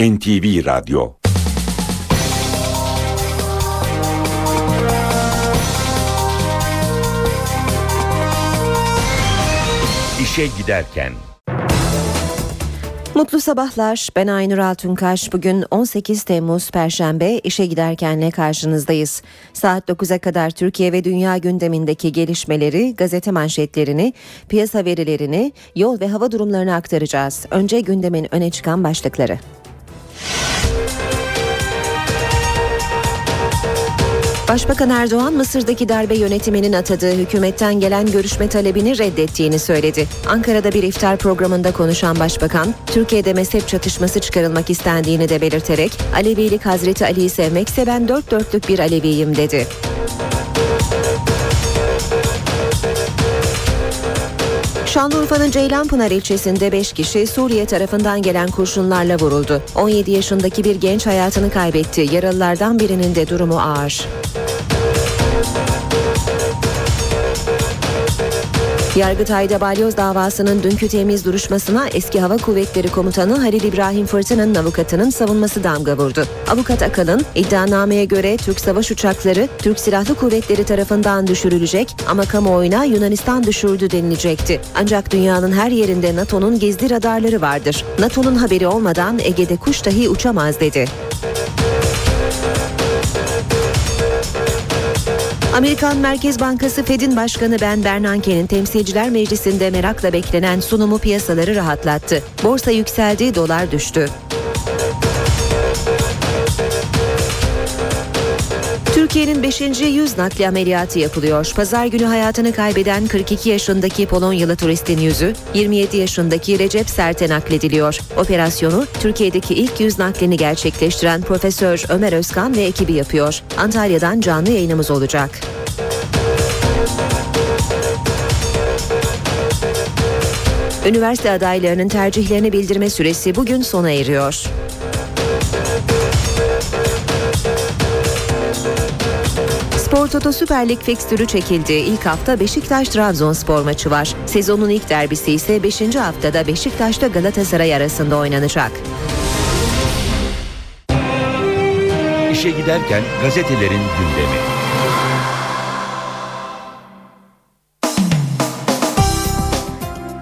NTV Radyo İşe Giderken Mutlu sabahlar. Ben Aynur Altunkaş. Bugün 18 Temmuz Perşembe işe giderkenle karşınızdayız. Saat 9'a kadar Türkiye ve dünya gündemindeki gelişmeleri, gazete manşetlerini, piyasa verilerini, yol ve hava durumlarını aktaracağız. Önce gündemin öne çıkan başlıkları. Başbakan Erdoğan Mısır'daki darbe yönetiminin atadığı hükümetten gelen görüşme talebini reddettiğini söyledi. Ankara'da bir iftar programında konuşan başbakan, Türkiye'de mezhep çatışması çıkarılmak istendiğini de belirterek Alevilik Hazreti Ali'yi sevmekse ben dört dörtlük bir Aleviyim dedi. Şanlıurfa'nın Ceylanpınar ilçesinde 5 kişi Suriye tarafından gelen kurşunlarla vuruldu. 17 yaşındaki bir genç hayatını kaybetti. Yaralılardan birinin de durumu ağır. Yargıtay'da balyoz davasının dünkü temiz duruşmasına eski Hava Kuvvetleri Komutanı Halil İbrahim Fırtına'nın avukatının savunması damga vurdu. Avukat Akalın iddianameye göre Türk savaş uçakları Türk Silahlı Kuvvetleri tarafından düşürülecek ama kamuoyuna Yunanistan düşürdü denilecekti. Ancak dünyanın her yerinde NATO'nun gizli radarları vardır. NATO'nun haberi olmadan Ege'de kuş dahi uçamaz dedi. Amerikan Merkez Bankası Fed'in başkanı Ben Bernanke'nin Temsilciler Meclisi'nde merakla beklenen sunumu piyasaları rahatlattı. Borsa yükseldi, dolar düştü. Türkiye'nin 5. yüz nakli ameliyatı yapılıyor. Pazar günü hayatını kaybeden 42 yaşındaki Polonyalı turistin yüzü 27 yaşındaki Recep Sert'e naklediliyor. Operasyonu Türkiye'deki ilk yüz naklini gerçekleştiren Profesör Ömer Özkan ve ekibi yapıyor. Antalya'dan canlı yayınımız olacak. Üniversite adaylarının tercihlerini bildirme süresi bugün sona eriyor. Spor Toto Süper Lig fikstürü çekildi. İlk hafta Beşiktaş-Trabzonspor maçı var. Sezonun ilk derbisi ise 5. haftada Beşiktaş'ta Galatasaray arasında oynanacak. İşe Giderken gazetelerin gündemi.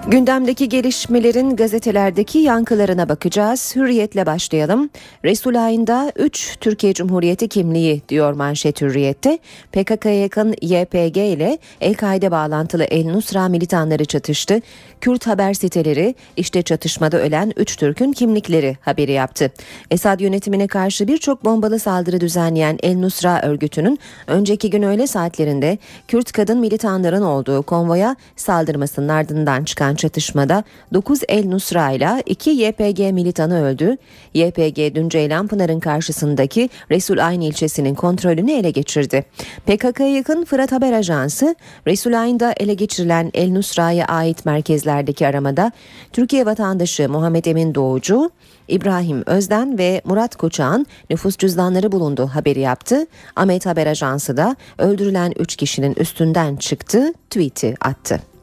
Gündemdeki gelişmelerin gazetelerdeki yankılarına bakacağız. Hürriyetle başlayalım. Resulayn'da 3 Türkiye Cumhuriyeti kimliği diyor manşet Hürriyet'te. PKK'ya yakın YPG ile El-Kaide bağlantılı El Nusra militanları çatıştı. Kürt haber siteleri işte çatışmada ölen 3 Türk'ün kimlikleri haberi yaptı. Esad yönetimine karşı birçok bombalı saldırı düzenleyen El Nusra örgütünün önceki gün öğle saatlerinde Kürt kadın militanların olduğu konvoya saldırmasının ardından çıkan çatışmada 9 El Nusra ile 2 YPG militanı öldü. YPG dün Ceylanpınar'ın karşısındaki Resul Ayn ilçesinin kontrolünü ele geçirdi. PKK'ya yakın Fırat Haber Ajansı Resul Ayn'da ele geçirilen El Nusra'ya ait merkezlerdeki aramada Türkiye vatandaşı Muhammed Emin Doğucu, İbrahim Özden ve Murat Koçak'ın nüfus cüzdanları bulundu haberi yaptı. Ahmet Haber Ajansı da öldürülen 3 kişinin üstünden çıktı, tweet'i attı.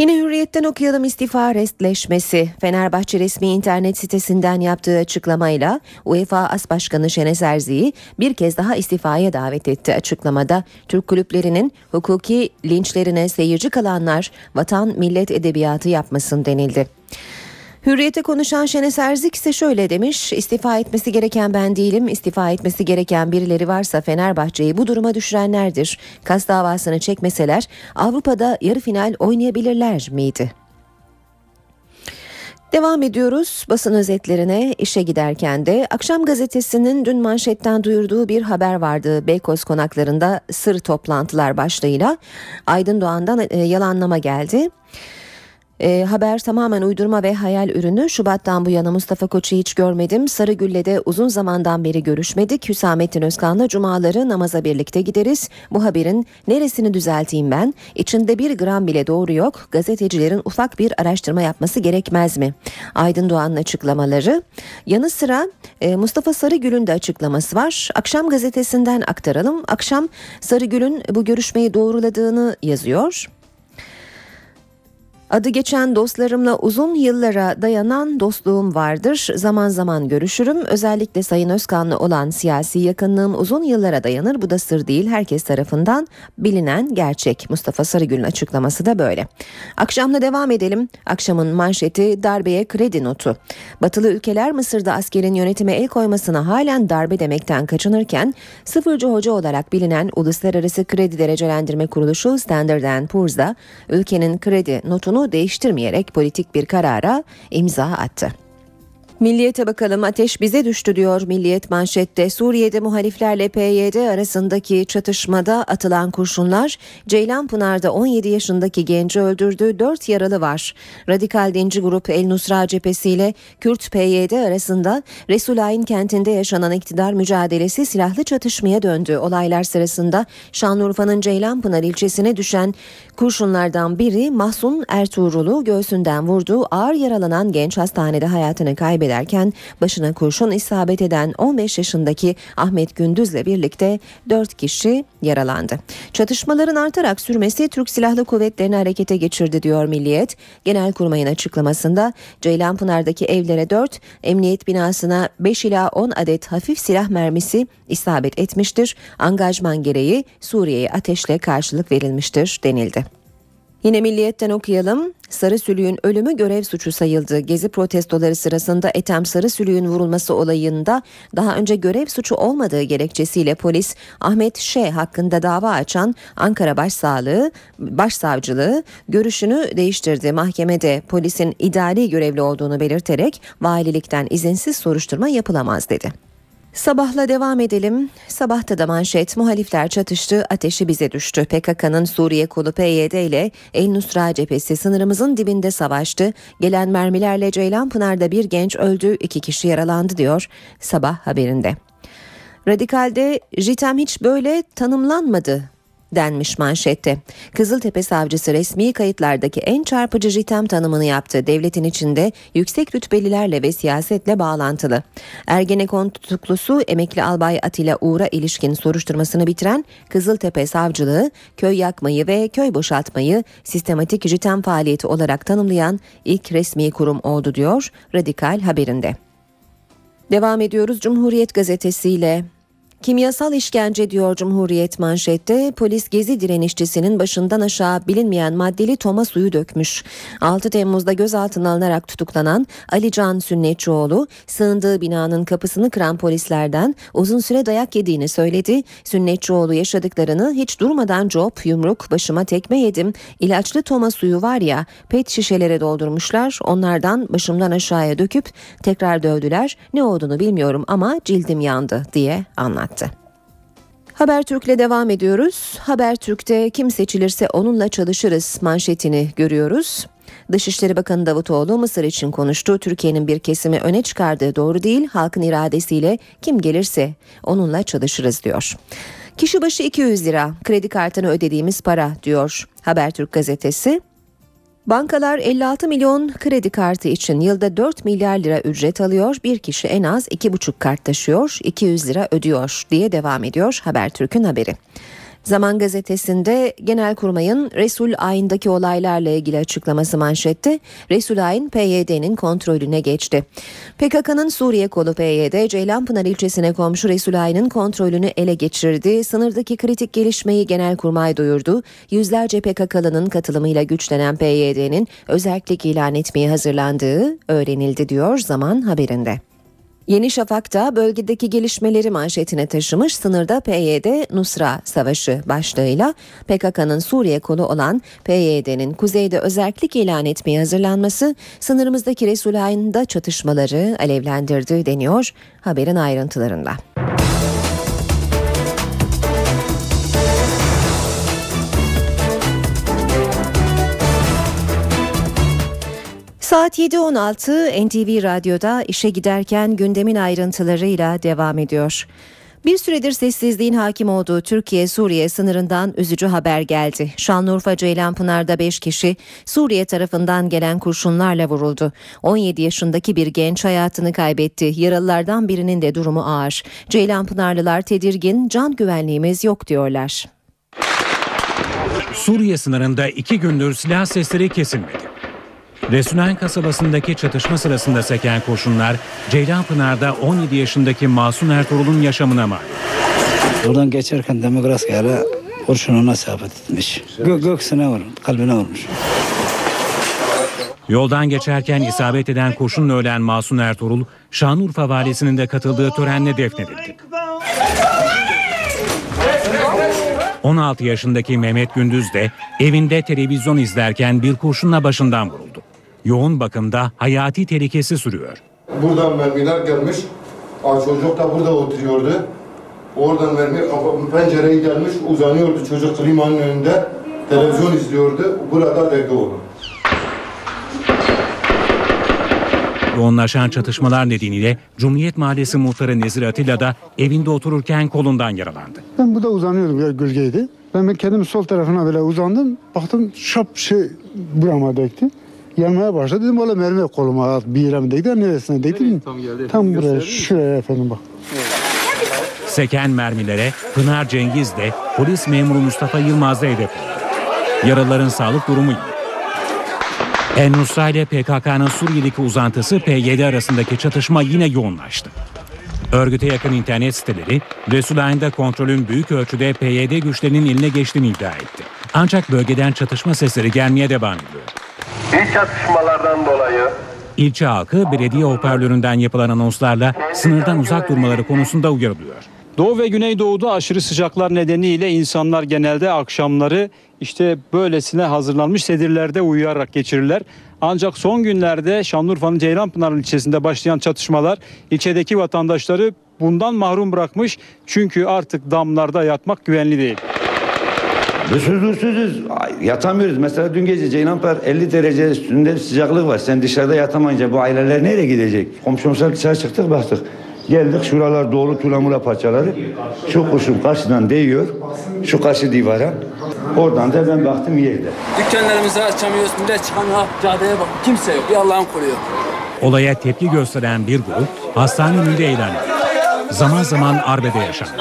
Yine Hürriyet'ten okuyalım istifa restleşmesi. Fenerbahçe resmi internet sitesinden yaptığı açıklamayla UEFA As Başkanı Şenes Erzi'yi bir kez daha istifaya davet etti. Açıklamada Türk kulüplerinin hukuki linçlerine seyirci kalanlar vatan millet edebiyatı yapmasın denildi. Hürriyete konuşan Şenes Erzik ise şöyle demiş. İstifa etmesi gereken ben değilim. İstifa etmesi gereken birileri varsa Fenerbahçe'yi bu duruma düşürenlerdir. Kas davasını çekmeseler Avrupa'da yarı final oynayabilirler miydi? Devam ediyoruz basın özetlerine işe giderken de akşam gazetesinin dün manşetten duyurduğu bir haber vardı. Beykoz konaklarında sır toplantılar başlığıyla Aydın Doğan'dan e, yalanlama geldi. E, haber tamamen uydurma ve hayal ürünü. Şubat'tan bu yana Mustafa Koç'u hiç görmedim. Sarıgül'le de uzun zamandan beri görüşmedik. Hüsamettin Özkan'la cumaları namaza birlikte gideriz. Bu haberin neresini düzelteyim ben? İçinde bir gram bile doğru yok. Gazetecilerin ufak bir araştırma yapması gerekmez mi? Aydın Doğan'ın açıklamaları. Yanı sıra e, Mustafa Sarıgül'ün de açıklaması var. Akşam gazetesinden aktaralım. Akşam Sarıgül'ün bu görüşmeyi doğruladığını yazıyor. Adı geçen dostlarımla uzun yıllara dayanan dostluğum vardır. Zaman zaman görüşürüm. Özellikle Sayın Özkan'la olan siyasi yakınlığım uzun yıllara dayanır. Bu da sır değil. Herkes tarafından bilinen gerçek. Mustafa Sarıgül'ün açıklaması da böyle. Akşamla devam edelim. Akşamın manşeti darbeye kredi notu. Batılı ülkeler Mısır'da askerin yönetime el koymasına halen darbe demekten kaçınırken sıfırcı hoca olarak bilinen Uluslararası Kredi Derecelendirme Kuruluşu Standard Poor's'da ülkenin kredi notunu değiştirmeyerek politik bir karara imza attı. Milliyete bakalım ateş bize düştü diyor Milliyet manşette. Suriye'de muhaliflerle PYD arasındaki çatışmada atılan kurşunlar Ceylanpınar'da 17 yaşındaki genci öldürdü 4 yaralı var. Radikal dinci grup El Nusra cephesiyle Kürt PYD arasında Resulayn kentinde yaşanan iktidar mücadelesi silahlı çatışmaya döndü. Olaylar sırasında Şanlıurfa'nın Ceylanpınar ilçesine düşen kurşunlardan biri Mahsun Ertuğrul'u göğsünden vurdu. Ağır yaralanan genç hastanede hayatını kaybetti ederken başına kurşun isabet eden 15 yaşındaki Ahmet Gündüz'le birlikte 4 kişi yaralandı. Çatışmaların artarak sürmesi Türk Silahlı Kuvvetleri'ni harekete geçirdi diyor Milliyet. Genelkurmay'ın açıklamasında Ceylanpınar'daki evlere 4, emniyet binasına 5 ila 10 adet hafif silah mermisi isabet etmiştir. Angajman gereği Suriye'ye ateşle karşılık verilmiştir denildi. Yine milliyetten okuyalım. Sarı Sülüğün ölümü görev suçu sayıldı. Gezi protestoları sırasında Etem Sarı Sülüğün vurulması olayında daha önce görev suçu olmadığı gerekçesiyle polis Ahmet Ş hakkında dava açan Ankara Başsağlığı Başsavcılığı görüşünü değiştirdi. Mahkemede polisin idari görevli olduğunu belirterek valilikten izinsiz soruşturma yapılamaz dedi. Sabahla devam edelim. Sabahta da manşet muhalifler çatıştı, ateşi bize düştü. PKK'nın Suriye kolu PYD ile El Nusra cephesi sınırımızın dibinde savaştı. Gelen mermilerle Ceylanpınar'da bir genç öldü, iki kişi yaralandı diyor sabah haberinde. Radikal'de JITEM hiç böyle tanımlanmadı denmiş manşette. Kızıltepe savcısı resmi kayıtlardaki en çarpıcı JITEM tanımını yaptı. Devletin içinde yüksek rütbelilerle ve siyasetle bağlantılı. Ergenekon tutuklusu emekli albay Atilla Uğur'a ilişkin soruşturmasını bitiren Kızıltepe savcılığı köy yakmayı ve köy boşaltmayı sistematik JITEM faaliyeti olarak tanımlayan ilk resmi kurum oldu diyor Radikal haberinde. Devam ediyoruz Cumhuriyet gazetesiyle. Kimyasal işkence diyor Cumhuriyet manşette. Polis gezi direnişçisinin başından aşağı bilinmeyen maddeli toma suyu dökmüş. 6 Temmuz'da gözaltına alınarak tutuklanan Ali Can Sünnetçioğlu sığındığı binanın kapısını kıran polislerden uzun süre dayak yediğini söyledi. Sünnetçioğlu yaşadıklarını hiç durmadan cop, yumruk, başıma tekme yedim. İlaçlı toma suyu var ya pet şişelere doldurmuşlar. Onlardan başımdan aşağıya döküp tekrar dövdüler. Ne olduğunu bilmiyorum ama cildim yandı diye anlattı anlattı. Habertürk'le devam ediyoruz. Habertürk'te kim seçilirse onunla çalışırız manşetini görüyoruz. Dışişleri Bakanı Davutoğlu Mısır için konuştu. Türkiye'nin bir kesimi öne çıkardığı doğru değil. Halkın iradesiyle kim gelirse onunla çalışırız diyor. Kişi başı 200 lira kredi kartını ödediğimiz para diyor Habertürk gazetesi. Bankalar 56 milyon kredi kartı için yılda 4 milyar lira ücret alıyor. Bir kişi en az 2,5 kart taşıyor, 200 lira ödüyor diye devam ediyor Habertürk'ün haberi. Zaman gazetesinde Genelkurmay'ın Resul Ayn'daki olaylarla ilgili açıklaması manşette. Resul Ayn PYD'nin kontrolüne geçti. PKK'nın Suriye kolu PYD Ceylanpınar ilçesine komşu Resul Ayn'ın kontrolünü ele geçirdi. Sınırdaki kritik gelişmeyi Genelkurmay duyurdu. Yüzlerce PKK'lının katılımıyla güçlenen PYD'nin özellik ilan etmeye hazırlandığı öğrenildi diyor Zaman haberinde. Yeni Şafak da bölgedeki gelişmeleri manşetine taşımış sınırda PYD Nusra Savaşı başlığıyla PKK'nın Suriye kolu olan PYD'nin kuzeyde özellik ilan etmeye hazırlanması sınırımızdaki Resulayn'da çatışmaları alevlendirdi deniyor haberin ayrıntılarında. Saat 7.16 NTV Radyo'da işe giderken gündemin ayrıntılarıyla devam ediyor. Bir süredir sessizliğin hakim olduğu Türkiye-Suriye sınırından üzücü haber geldi. Şanlıurfa Ceylanpınar'da 5 kişi Suriye tarafından gelen kurşunlarla vuruldu. 17 yaşındaki bir genç hayatını kaybetti. Yaralılardan birinin de durumu ağır. Ceylanpınarlılar tedirgin, can güvenliğimiz yok diyorlar. Suriye sınırında iki gündür silah sesleri kesilmedi. Resulayn kasabasındaki çatışma sırasında seken kurşunlar Ceylanpınar'da 17 yaşındaki Masum Ertuğrul'un yaşamına mal. Buradan geçerken demokrasi yere kurşun ona isabet etmiş. Gök, göksüne vurmuş, kalbine vurmuş. Yoldan geçerken isabet eden kurşunla ölen Masum Ertuğrul, Şanlıurfa valisinin de katıldığı törenle defnedildi. 16 yaşındaki Mehmet Gündüz de evinde televizyon izlerken bir kurşunla başından vuruldu. Yoğun bakımda hayati tehlikesi sürüyor. Buradan mermiler gelmiş. Aa, çocuk da burada oturuyordu. Oradan mermi pencereye gelmiş uzanıyordu çocuk klimanın önünde. Televizyon izliyordu. Burada devre oldu. Yoğunlaşan çatışmalar nedeniyle Cumhuriyet Mahallesi muhtarı Nezir Atilla da evinde otururken kolundan yaralandı. Ben burada uzanıyordum ya gölgeydi. Ben, ben kendim sol tarafına böyle uzandım. Baktım şap şey burama değdi. Yanmaya başladı. Dedim valla mermi koluma bir yere mi değdi neresine değdi? Tam, tam buraya şuraya efendim bak. Seken mermilere Pınar Cengiz de polis memuru Mustafa Yılmaz da hedef. Yaralıların sağlık durumu iyi. El Nusra ile PKK'nın Suriye'deki uzantısı PYD arasındaki çatışma yine yoğunlaştı. Örgüte yakın internet siteleri Resulayn'da kontrolün büyük ölçüde PYD güçlerinin eline geçtiğini iddia etti. Ancak bölgeden çatışma sesleri gelmeye devam ediyor. İç çatışmalardan dolayı İlçe halkı belediye hoparlöründen yapılan anonslarla sınırdan uzak durmaları konusunda uyarılıyor. Doğu ve Güneydoğu'da aşırı sıcaklar nedeniyle insanlar genelde akşamları işte böylesine hazırlanmış sedirlerde uyuyarak geçirirler. Ancak son günlerde Şanlıurfa'nın Ceylanpınar ilçesinde başlayan çatışmalar ilçedeki vatandaşları bundan mahrum bırakmış. Çünkü artık damlarda yatmak güvenli değil. Biz huzursuzuz. Ay, Yatamıyoruz. Mesela dün gece Ceylanpınar 50 derece üstünde bir sıcaklık var. Sen dışarıda yatamayınca bu aileler nereye gidecek? Komşumuzla dışarı çıktık baktık. Geldik şuralar dolu tulamura parçaları. Şu kuşum karşıdan değiyor. Şu karşı divara. Oradan da ben baktım yerde. Dükkanlarımızı açamıyoruz. Millet çıkamıyor. Caddeye bak. Kimse yok. Bir Allah'ın koruyor. Olaya tepki gösteren bir grup hastane önünde eğlendi. Zaman zaman arbede yaşandı.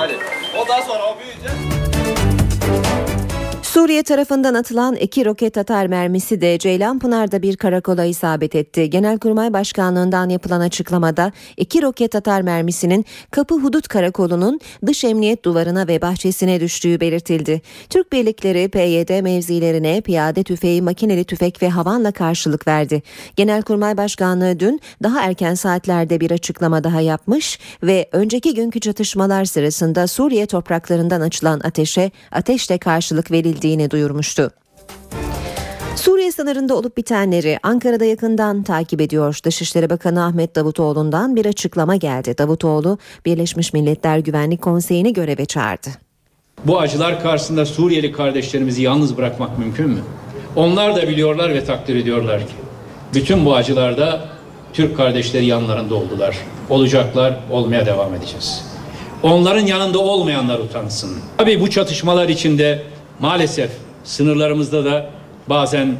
Suriye tarafından atılan iki roket atar mermisi de Ceylanpınar'da bir karakola isabet etti. Genelkurmay Başkanlığı'ndan yapılan açıklamada iki roket atar mermisinin Kapı Hudut Karakolu'nun dış emniyet duvarına ve bahçesine düştüğü belirtildi. Türk birlikleri PYD mevzilerine piyade tüfeği, makineli tüfek ve havanla karşılık verdi. Genelkurmay Başkanlığı dün daha erken saatlerde bir açıklama daha yapmış ve önceki günkü çatışmalar sırasında Suriye topraklarından açılan ateşe ateşle karşılık verildiğini duyurmuştu. Suriye sınırında olup bitenleri Ankara'da yakından takip ediyor. Dışişleri Bakanı Ahmet Davutoğlu'ndan bir açıklama geldi. Davutoğlu, Birleşmiş Milletler Güvenlik Konseyi'ni göreve çağırdı. Bu acılar karşısında Suriyeli kardeşlerimizi yalnız bırakmak mümkün mü? Onlar da biliyorlar ve takdir ediyorlar ki bütün bu acılarda Türk kardeşleri yanlarında oldular. Olacaklar, olmaya devam edeceğiz. Onların yanında olmayanlar utansın. Tabii bu çatışmalar içinde maalesef sınırlarımızda da bazen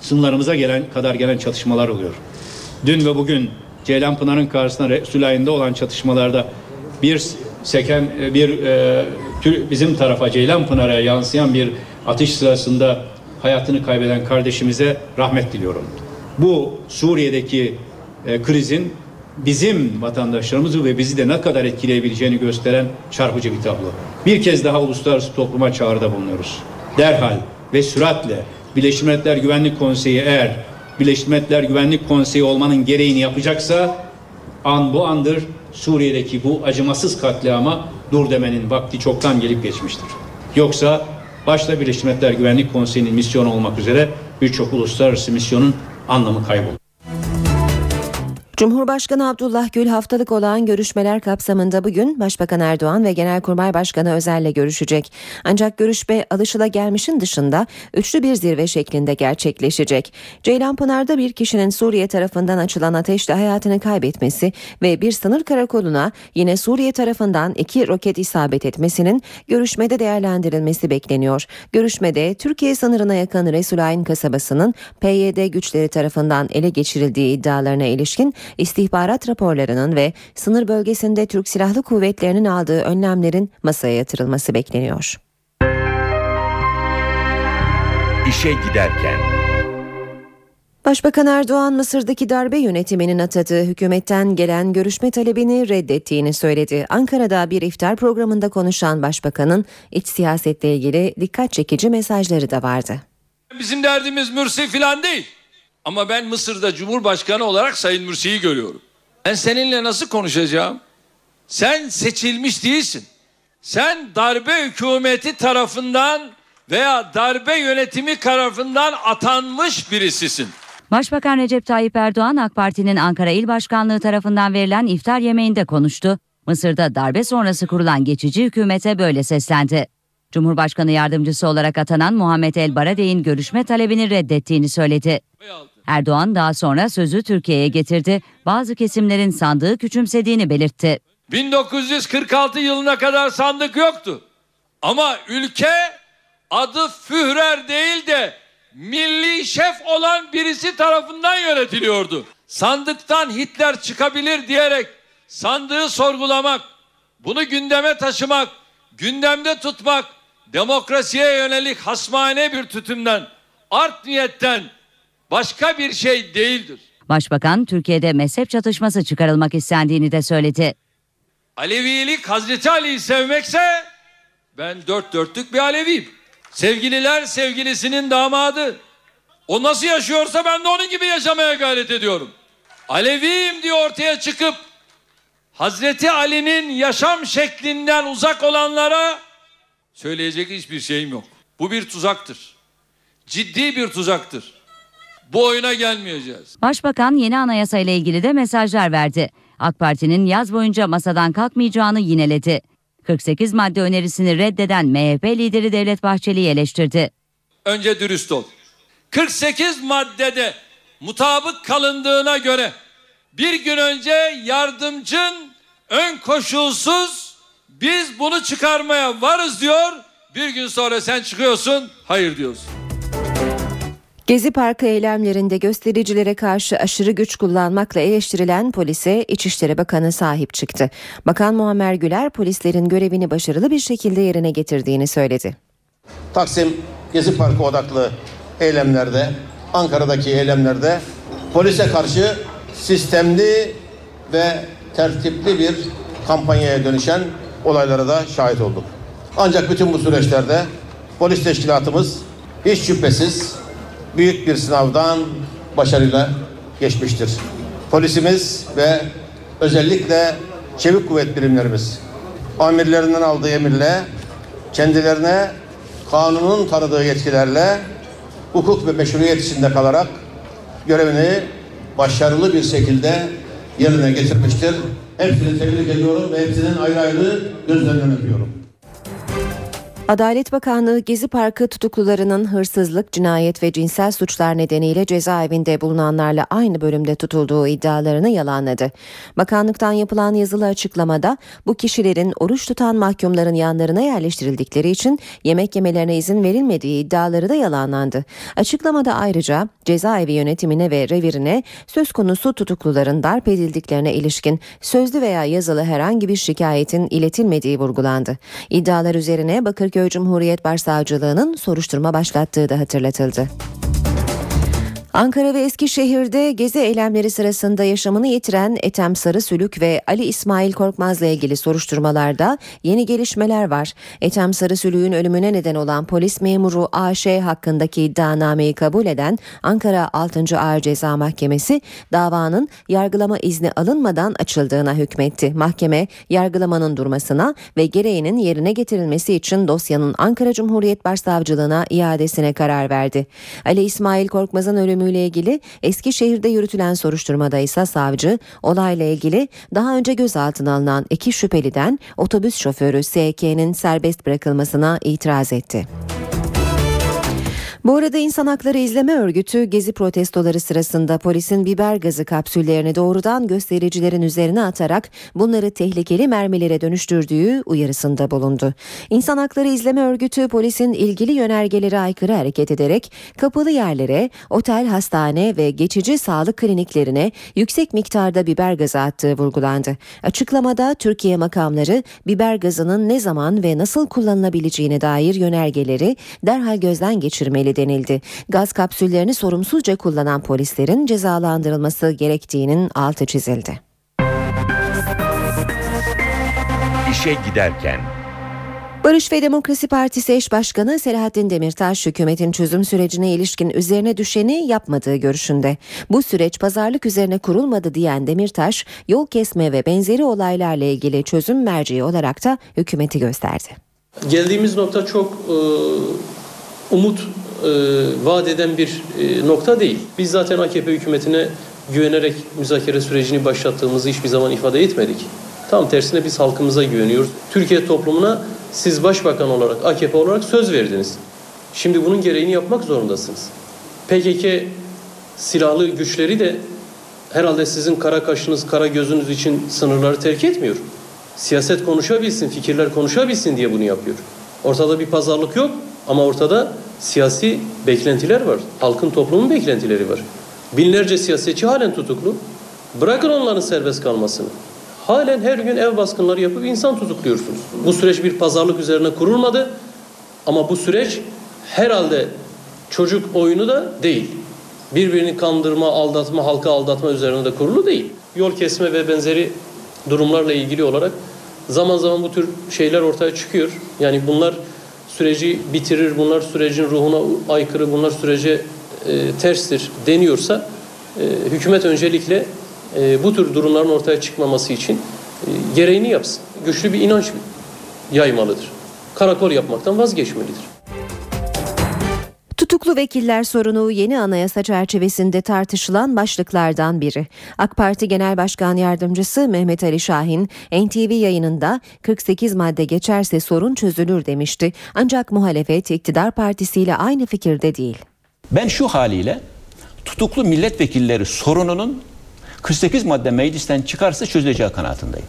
sınırlarımıza gelen kadar gelen çatışmalar oluyor. Dün ve bugün Ceylanpınar'ın karşısında Resulayn'da olan çatışmalarda bir seken bir e, bizim tarafa Ceylanpınar'a yansıyan bir atış sırasında hayatını kaybeden kardeşimize rahmet diliyorum. Bu Suriye'deki e, krizin bizim vatandaşlarımızı ve bizi de ne kadar etkileyebileceğini gösteren çarpıcı bir tablo. Bir kez daha uluslararası topluma çağrıda bulunuyoruz. Derhal ve süratle Birleşmiş Milletler Güvenlik Konseyi eğer Birleşmiş Milletler Güvenlik Konseyi olmanın gereğini yapacaksa an bu andır Suriye'deki bu acımasız katliama dur demenin vakti çoktan gelip geçmiştir. Yoksa başta Birleşmiş Milletler Güvenlik Konseyi'nin misyonu olmak üzere birçok uluslararası misyonun anlamı kaybolur. Cumhurbaşkanı Abdullah Gül haftalık olan görüşmeler kapsamında bugün Başbakan Erdoğan ve Genelkurmay Başkanı Özel'le görüşecek. Ancak görüşme alışılagelmişin dışında üçlü bir zirve şeklinde gerçekleşecek. Ceylanpınar'da bir kişinin Suriye tarafından açılan ateşle hayatını kaybetmesi ve bir sınır karakoluna yine Suriye tarafından iki roket isabet etmesinin görüşmede değerlendirilmesi bekleniyor. Görüşmede Türkiye sınırına yakın Resulayn kasabasının PYD güçleri tarafından ele geçirildiği iddialarına ilişkin istihbarat raporlarının ve sınır bölgesinde Türk Silahlı Kuvvetleri'nin aldığı önlemlerin masaya yatırılması bekleniyor. İşe giderken Başbakan Erdoğan Mısır'daki darbe yönetiminin atadığı hükümetten gelen görüşme talebini reddettiğini söyledi. Ankara'da bir iftar programında konuşan başbakanın iç siyasetle ilgili dikkat çekici mesajları da vardı. Bizim derdimiz Mürsi filan değil. Ama ben Mısır'da Cumhurbaşkanı olarak Sayın Mürsi'yi görüyorum. Ben seninle nasıl konuşacağım? Sen seçilmiş değilsin. Sen darbe hükümeti tarafından veya darbe yönetimi tarafından atanmış birisisin. Başbakan Recep Tayyip Erdoğan AK Parti'nin Ankara İl Başkanlığı tarafından verilen iftar yemeğinde konuştu. Mısır'da darbe sonrası kurulan geçici hükümete böyle seslendi. Cumhurbaşkanı yardımcısı olarak atanan Muhammed El Baradey'in görüşme talebini reddettiğini söyledi. Erdoğan daha sonra sözü Türkiye'ye getirdi. Bazı kesimlerin sandığı küçümsediğini belirtti. 1946 yılına kadar sandık yoktu. Ama ülke adı Führer değil de milli şef olan birisi tarafından yönetiliyordu. Sandıktan Hitler çıkabilir diyerek sandığı sorgulamak, bunu gündeme taşımak, gündemde tutmak, demokrasiye yönelik hasmane bir tutumdan, art niyetten başka bir şey değildir. Başbakan Türkiye'de mezhep çatışması çıkarılmak istendiğini de söyledi. Alevilik Hazreti Ali'yi sevmekse ben dört dörtlük bir Aleviyim. Sevgililer sevgilisinin damadı. O nasıl yaşıyorsa ben de onun gibi yaşamaya gayret ediyorum. Aleviyim diye ortaya çıkıp Hazreti Ali'nin yaşam şeklinden uzak olanlara söyleyecek hiçbir şeyim yok. Bu bir tuzaktır. Ciddi bir tuzaktır. Bu oyuna gelmeyeceğiz. Başbakan yeni anayasa ile ilgili de mesajlar verdi. AK Parti'nin yaz boyunca masadan kalkmayacağını yineledi. 48 madde önerisini reddeden MHP lideri Devlet Bahçeli'yi eleştirdi. Önce dürüst ol. 48 maddede mutabık kalındığına göre bir gün önce yardımcın ön koşulsuz biz bunu çıkarmaya varız diyor. Bir gün sonra sen çıkıyorsun hayır diyorsun. Gezi Parkı eylemlerinde göstericilere karşı aşırı güç kullanmakla eleştirilen polise İçişleri Bakanı sahip çıktı. Bakan Muammer Güler polislerin görevini başarılı bir şekilde yerine getirdiğini söyledi. Taksim Gezi Parkı odaklı eylemlerde, Ankara'daki eylemlerde polise karşı sistemli ve tertipli bir kampanyaya dönüşen olaylara da şahit olduk. Ancak bütün bu süreçlerde polis teşkilatımız hiç şüphesiz büyük bir sınavdan başarıyla geçmiştir. Polisimiz ve özellikle çevik kuvvet birimlerimiz amirlerinden aldığı emirle kendilerine kanunun tanıdığı yetkilerle hukuk ve meşruiyet içinde kalarak görevini başarılı bir şekilde yerine getirmiştir. Hepsini tebrik ediyorum ve hepsinin ayrı ayrı gözlerinden öpüyorum. Adalet Bakanlığı Gezi Parkı tutuklularının hırsızlık, cinayet ve cinsel suçlar nedeniyle cezaevinde bulunanlarla aynı bölümde tutulduğu iddialarını yalanladı. Bakanlıktan yapılan yazılı açıklamada bu kişilerin oruç tutan mahkumların yanlarına yerleştirildikleri için yemek yemelerine izin verilmediği iddiaları da yalanlandı. Açıklamada ayrıca cezaevi yönetimine ve revirine söz konusu tutukluların darp edildiklerine ilişkin sözlü veya yazılı herhangi bir şikayetin iletilmediği vurgulandı. İddialar üzerine Bakırköy Cumhuriyet Başsavcılığı'nın soruşturma başlattığı da hatırlatıldı. Ankara ve Eskişehir'de gezi eylemleri sırasında yaşamını yitiren Ethem Sarısülük ve Ali İsmail Korkmaz'la ilgili soruşturmalarda yeni gelişmeler var. Ethem Sarısülük'ün ölümüne neden olan polis memuru AŞ hakkındaki iddianameyi kabul eden Ankara 6. Ağır Ceza Mahkemesi davanın yargılama izni alınmadan açıldığına hükmetti. Mahkeme yargılamanın durmasına ve gereğinin yerine getirilmesi için dosyanın Ankara Cumhuriyet Başsavcılığına iadesine karar verdi. Ali İsmail Korkmaz'ın ölümü ölümüyle ilgili Eskişehir'de yürütülen soruşturmada ise savcı olayla ilgili daha önce gözaltına alınan iki şüpheliden otobüs şoförü SK'nin serbest bırakılmasına itiraz etti. Bu arada İnsan Hakları İzleme Örgütü gezi protestoları sırasında polisin biber gazı kapsüllerini doğrudan göstericilerin üzerine atarak bunları tehlikeli mermilere dönüştürdüğü uyarısında bulundu. İnsan Hakları İzleme Örgütü polisin ilgili yönergelere aykırı hareket ederek kapalı yerlere, otel, hastane ve geçici sağlık kliniklerine yüksek miktarda biber gazı attığı vurgulandı. Açıklamada Türkiye makamları biber gazının ne zaman ve nasıl kullanılabileceğine dair yönergeleri derhal gözden geçirmelidir edildi denildi. Gaz kapsüllerini sorumsuzca kullanan polislerin cezalandırılması gerektiğinin altı çizildi. İşe giderken Barış ve Demokrasi Partisi eş başkanı Selahattin Demirtaş hükümetin çözüm sürecine ilişkin üzerine düşeni yapmadığı görüşünde. Bu süreç pazarlık üzerine kurulmadı diyen Demirtaş, yol kesme ve benzeri olaylarla ilgili çözüm merceği olarak da hükümeti gösterdi. Geldiğimiz nokta çok e, umut vaat eden bir e, nokta değil. Biz zaten AKP hükümetine güvenerek müzakere sürecini başlattığımızı hiçbir zaman ifade etmedik. Tam tersine biz halkımıza güveniyoruz. Türkiye toplumuna siz başbakan olarak, AKP olarak söz verdiniz. Şimdi bunun gereğini yapmak zorundasınız. PKK silahlı güçleri de herhalde sizin kara kaşınız, kara gözünüz için sınırları terk etmiyor. Siyaset konuşabilsin, fikirler konuşabilsin diye bunu yapıyor. Ortada bir pazarlık yok ama ortada siyasi beklentiler var. Halkın toplumun beklentileri var. Binlerce siyasetçi halen tutuklu. Bırakın onların serbest kalmasını. Halen her gün ev baskınları yapıp insan tutukluyorsunuz. Bu süreç bir pazarlık üzerine kurulmadı. Ama bu süreç herhalde çocuk oyunu da değil. Birbirini kandırma, aldatma, halka aldatma üzerine de kurulu değil. Yol kesme ve benzeri durumlarla ilgili olarak zaman zaman bu tür şeyler ortaya çıkıyor. Yani bunlar süreci bitirir, bunlar sürecin ruhuna aykırı, bunlar sürece e, terstir deniyorsa e, hükümet öncelikle e, bu tür durumların ortaya çıkmaması için e, gereğini yapsın. Güçlü bir inanç yaymalıdır. Karakol yapmaktan vazgeçmelidir. Tutuklu vekiller sorunu yeni anayasa çerçevesinde tartışılan başlıklardan biri. AK Parti Genel Başkan Yardımcısı Mehmet Ali Şahin NTV yayınında 48 madde geçerse sorun çözülür demişti. Ancak muhalefet iktidar partisiyle aynı fikirde değil. Ben şu haliyle tutuklu milletvekilleri sorununun 48 madde meclisten çıkarsa çözüleceği kanaatindeyim.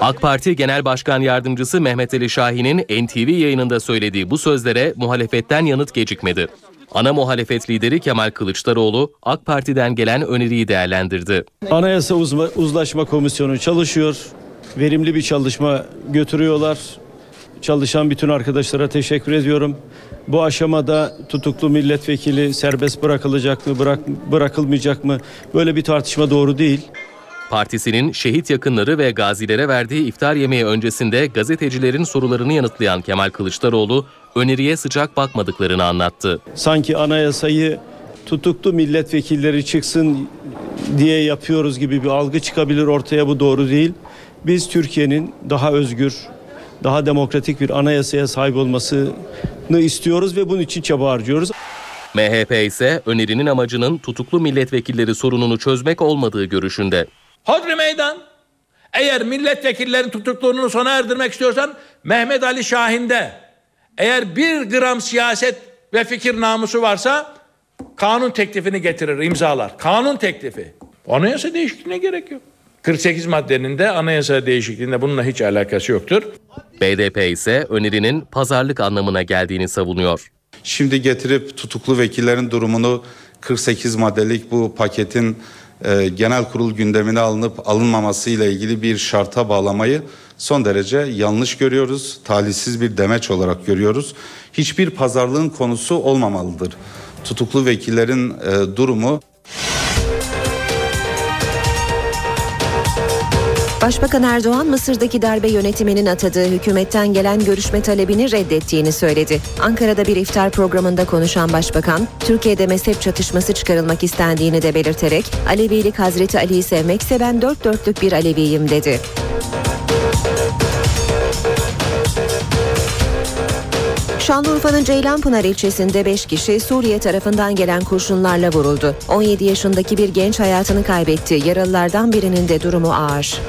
AK Parti Genel Başkan Yardımcısı Mehmet Ali Şahin'in NTV yayınında söylediği bu sözlere muhalefetten yanıt gecikmedi. Ana muhalefet lideri Kemal Kılıçdaroğlu AK Parti'den gelen öneriyi değerlendirdi. Anayasa Uzma, Uzlaşma Komisyonu çalışıyor. Verimli bir çalışma götürüyorlar. Çalışan bütün arkadaşlara teşekkür ediyorum. Bu aşamada tutuklu milletvekili serbest bırakılacak mı, bırak, bırakılmayacak mı? Böyle bir tartışma doğru değil. Partisinin şehit yakınları ve gazilere verdiği iftar yemeği öncesinde gazetecilerin sorularını yanıtlayan Kemal Kılıçdaroğlu öneriye sıcak bakmadıklarını anlattı. Sanki anayasayı tutuklu milletvekilleri çıksın diye yapıyoruz gibi bir algı çıkabilir ortaya bu doğru değil. Biz Türkiye'nin daha özgür, daha demokratik bir anayasaya sahip olmasını istiyoruz ve bunun için çaba harcıyoruz. MHP ise önerinin amacının tutuklu milletvekilleri sorununu çözmek olmadığı görüşünde. Hodri meydan. Eğer milletvekillerinin tutukluğunu sona erdirmek istiyorsan Mehmet Ali Şahin'de eğer bir gram siyaset ve fikir namusu varsa kanun teklifini getirir, imzalar. Kanun teklifi. Anayasa değişikliğine gerek yok. 48 maddenin de anayasa değişikliğinde bununla hiç alakası yoktur. BDP ise önerinin pazarlık anlamına geldiğini savunuyor. Şimdi getirip tutuklu vekillerin durumunu 48 maddelik bu paketin e, genel kurul gündemine alınıp alınmaması ile ilgili bir şarta bağlamayı son derece yanlış görüyoruz. Talihsiz bir demeç olarak görüyoruz. Hiçbir pazarlığın konusu olmamalıdır. Tutuklu vekillerin e, durumu Başbakan Erdoğan Mısır'daki darbe yönetiminin atadığı hükümetten gelen görüşme talebini reddettiğini söyledi. Ankara'da bir iftar programında konuşan başbakan, Türkiye'de mezhep çatışması çıkarılmak istendiğini de belirterek Alevilik Hazreti Ali'yi sevmekse ben dört dörtlük bir Aleviyim dedi. Şanlıurfa'nın Ceylanpınar ilçesinde 5 kişi Suriye tarafından gelen kurşunlarla vuruldu. 17 yaşındaki bir genç hayatını kaybetti. Yaralılardan birinin de durumu ağır.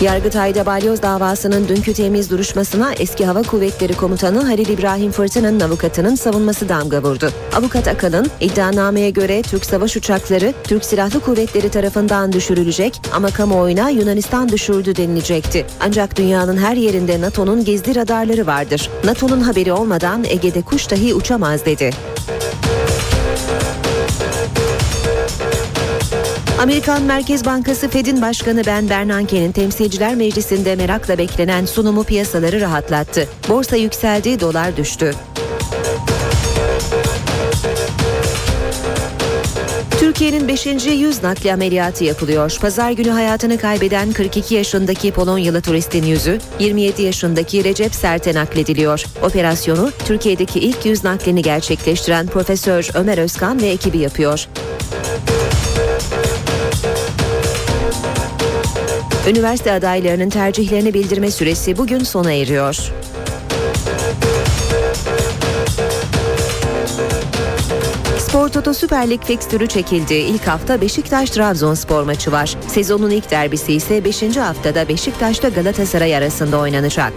Yargıtay'da balyoz davasının dünkü temiz duruşmasına eski Hava Kuvvetleri Komutanı Halil İbrahim Fırtına'nın avukatının savunması damga vurdu. Avukat Akalın iddianameye göre Türk savaş uçakları Türk Silahlı Kuvvetleri tarafından düşürülecek ama kamuoyuna Yunanistan düşürdü denilecekti. Ancak dünyanın her yerinde NATO'nun gizli radarları vardır. NATO'nun haberi olmadan Ege'de kuş dahi uçamaz dedi. Amerikan Merkez Bankası Fed'in başkanı Ben Bernanke'nin Temsilciler Meclisi'nde merakla beklenen sunumu piyasaları rahatlattı. Borsa yükseldi, dolar düştü. Türkiye'nin 5. yüz nakli ameliyatı yapılıyor. Pazar günü hayatını kaybeden 42 yaşındaki Polonyalı turistin yüzü 27 yaşındaki Recep Sert'e naklediliyor. Operasyonu Türkiye'deki ilk yüz naklini gerçekleştiren Profesör Ömer Özkan ve ekibi yapıyor. Üniversite adaylarının tercihlerini bildirme süresi bugün sona eriyor. Spor Toto Süper Lig fikstürü çekildi. İlk hafta Beşiktaş-Trabzonspor maçı var. Sezonun ilk derbisi ise 5. haftada Beşiktaş'ta Galatasaray arasında oynanacak.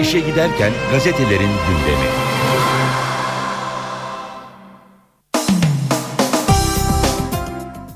İşe giderken gazetelerin gündemi.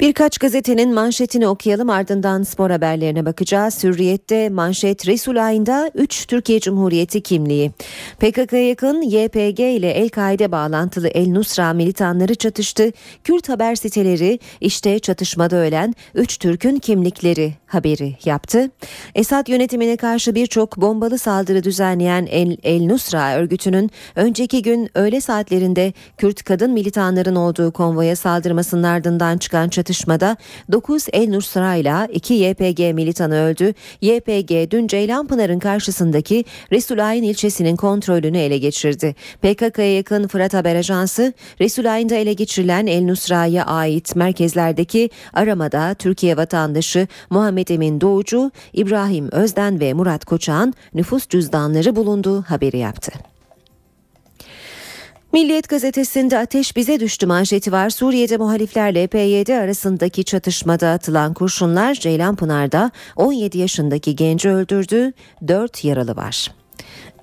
Birkaç gazetenin manşetini okuyalım ardından spor haberlerine bakacağız. Hürriyet'te manşet Resul ayında 3 Türkiye Cumhuriyeti kimliği. PKK'ya yakın YPG ile El-Kaide bağlantılı El Nusra militanları çatıştı. Kürt haber siteleri işte çatışmada ölen 3 Türk'ün kimlikleri haberi yaptı. Esad yönetimine karşı birçok bombalı saldırı düzenleyen El, El Nusra örgütünün önceki gün öğle saatlerinde Kürt kadın militanların olduğu konvoya saldırmasının ardından çıkan çatışmada 9 El Nusra ile 2 YPG militanı öldü. YPG dün Ceylanpınar'ın karşısındaki Resulayn ilçesinin kontrolünü ele geçirdi. PKK'ya yakın Fırat Haber Ajansı Resulayn'da ele geçirilen El Nusra'ya ait merkezlerdeki aramada Türkiye vatandaşı Muhammed Emin Doğucu, İbrahim Özden ve Murat Koçak'ın nüfus cüzdanları bulunduğu haberi yaptı. Milliyet gazetesinde ateş bize düştü manşeti var. Suriye'de muhaliflerle PYD arasındaki çatışmada atılan kurşunlar Ceylanpınar'da 17 yaşındaki genci öldürdü, 4 yaralı var.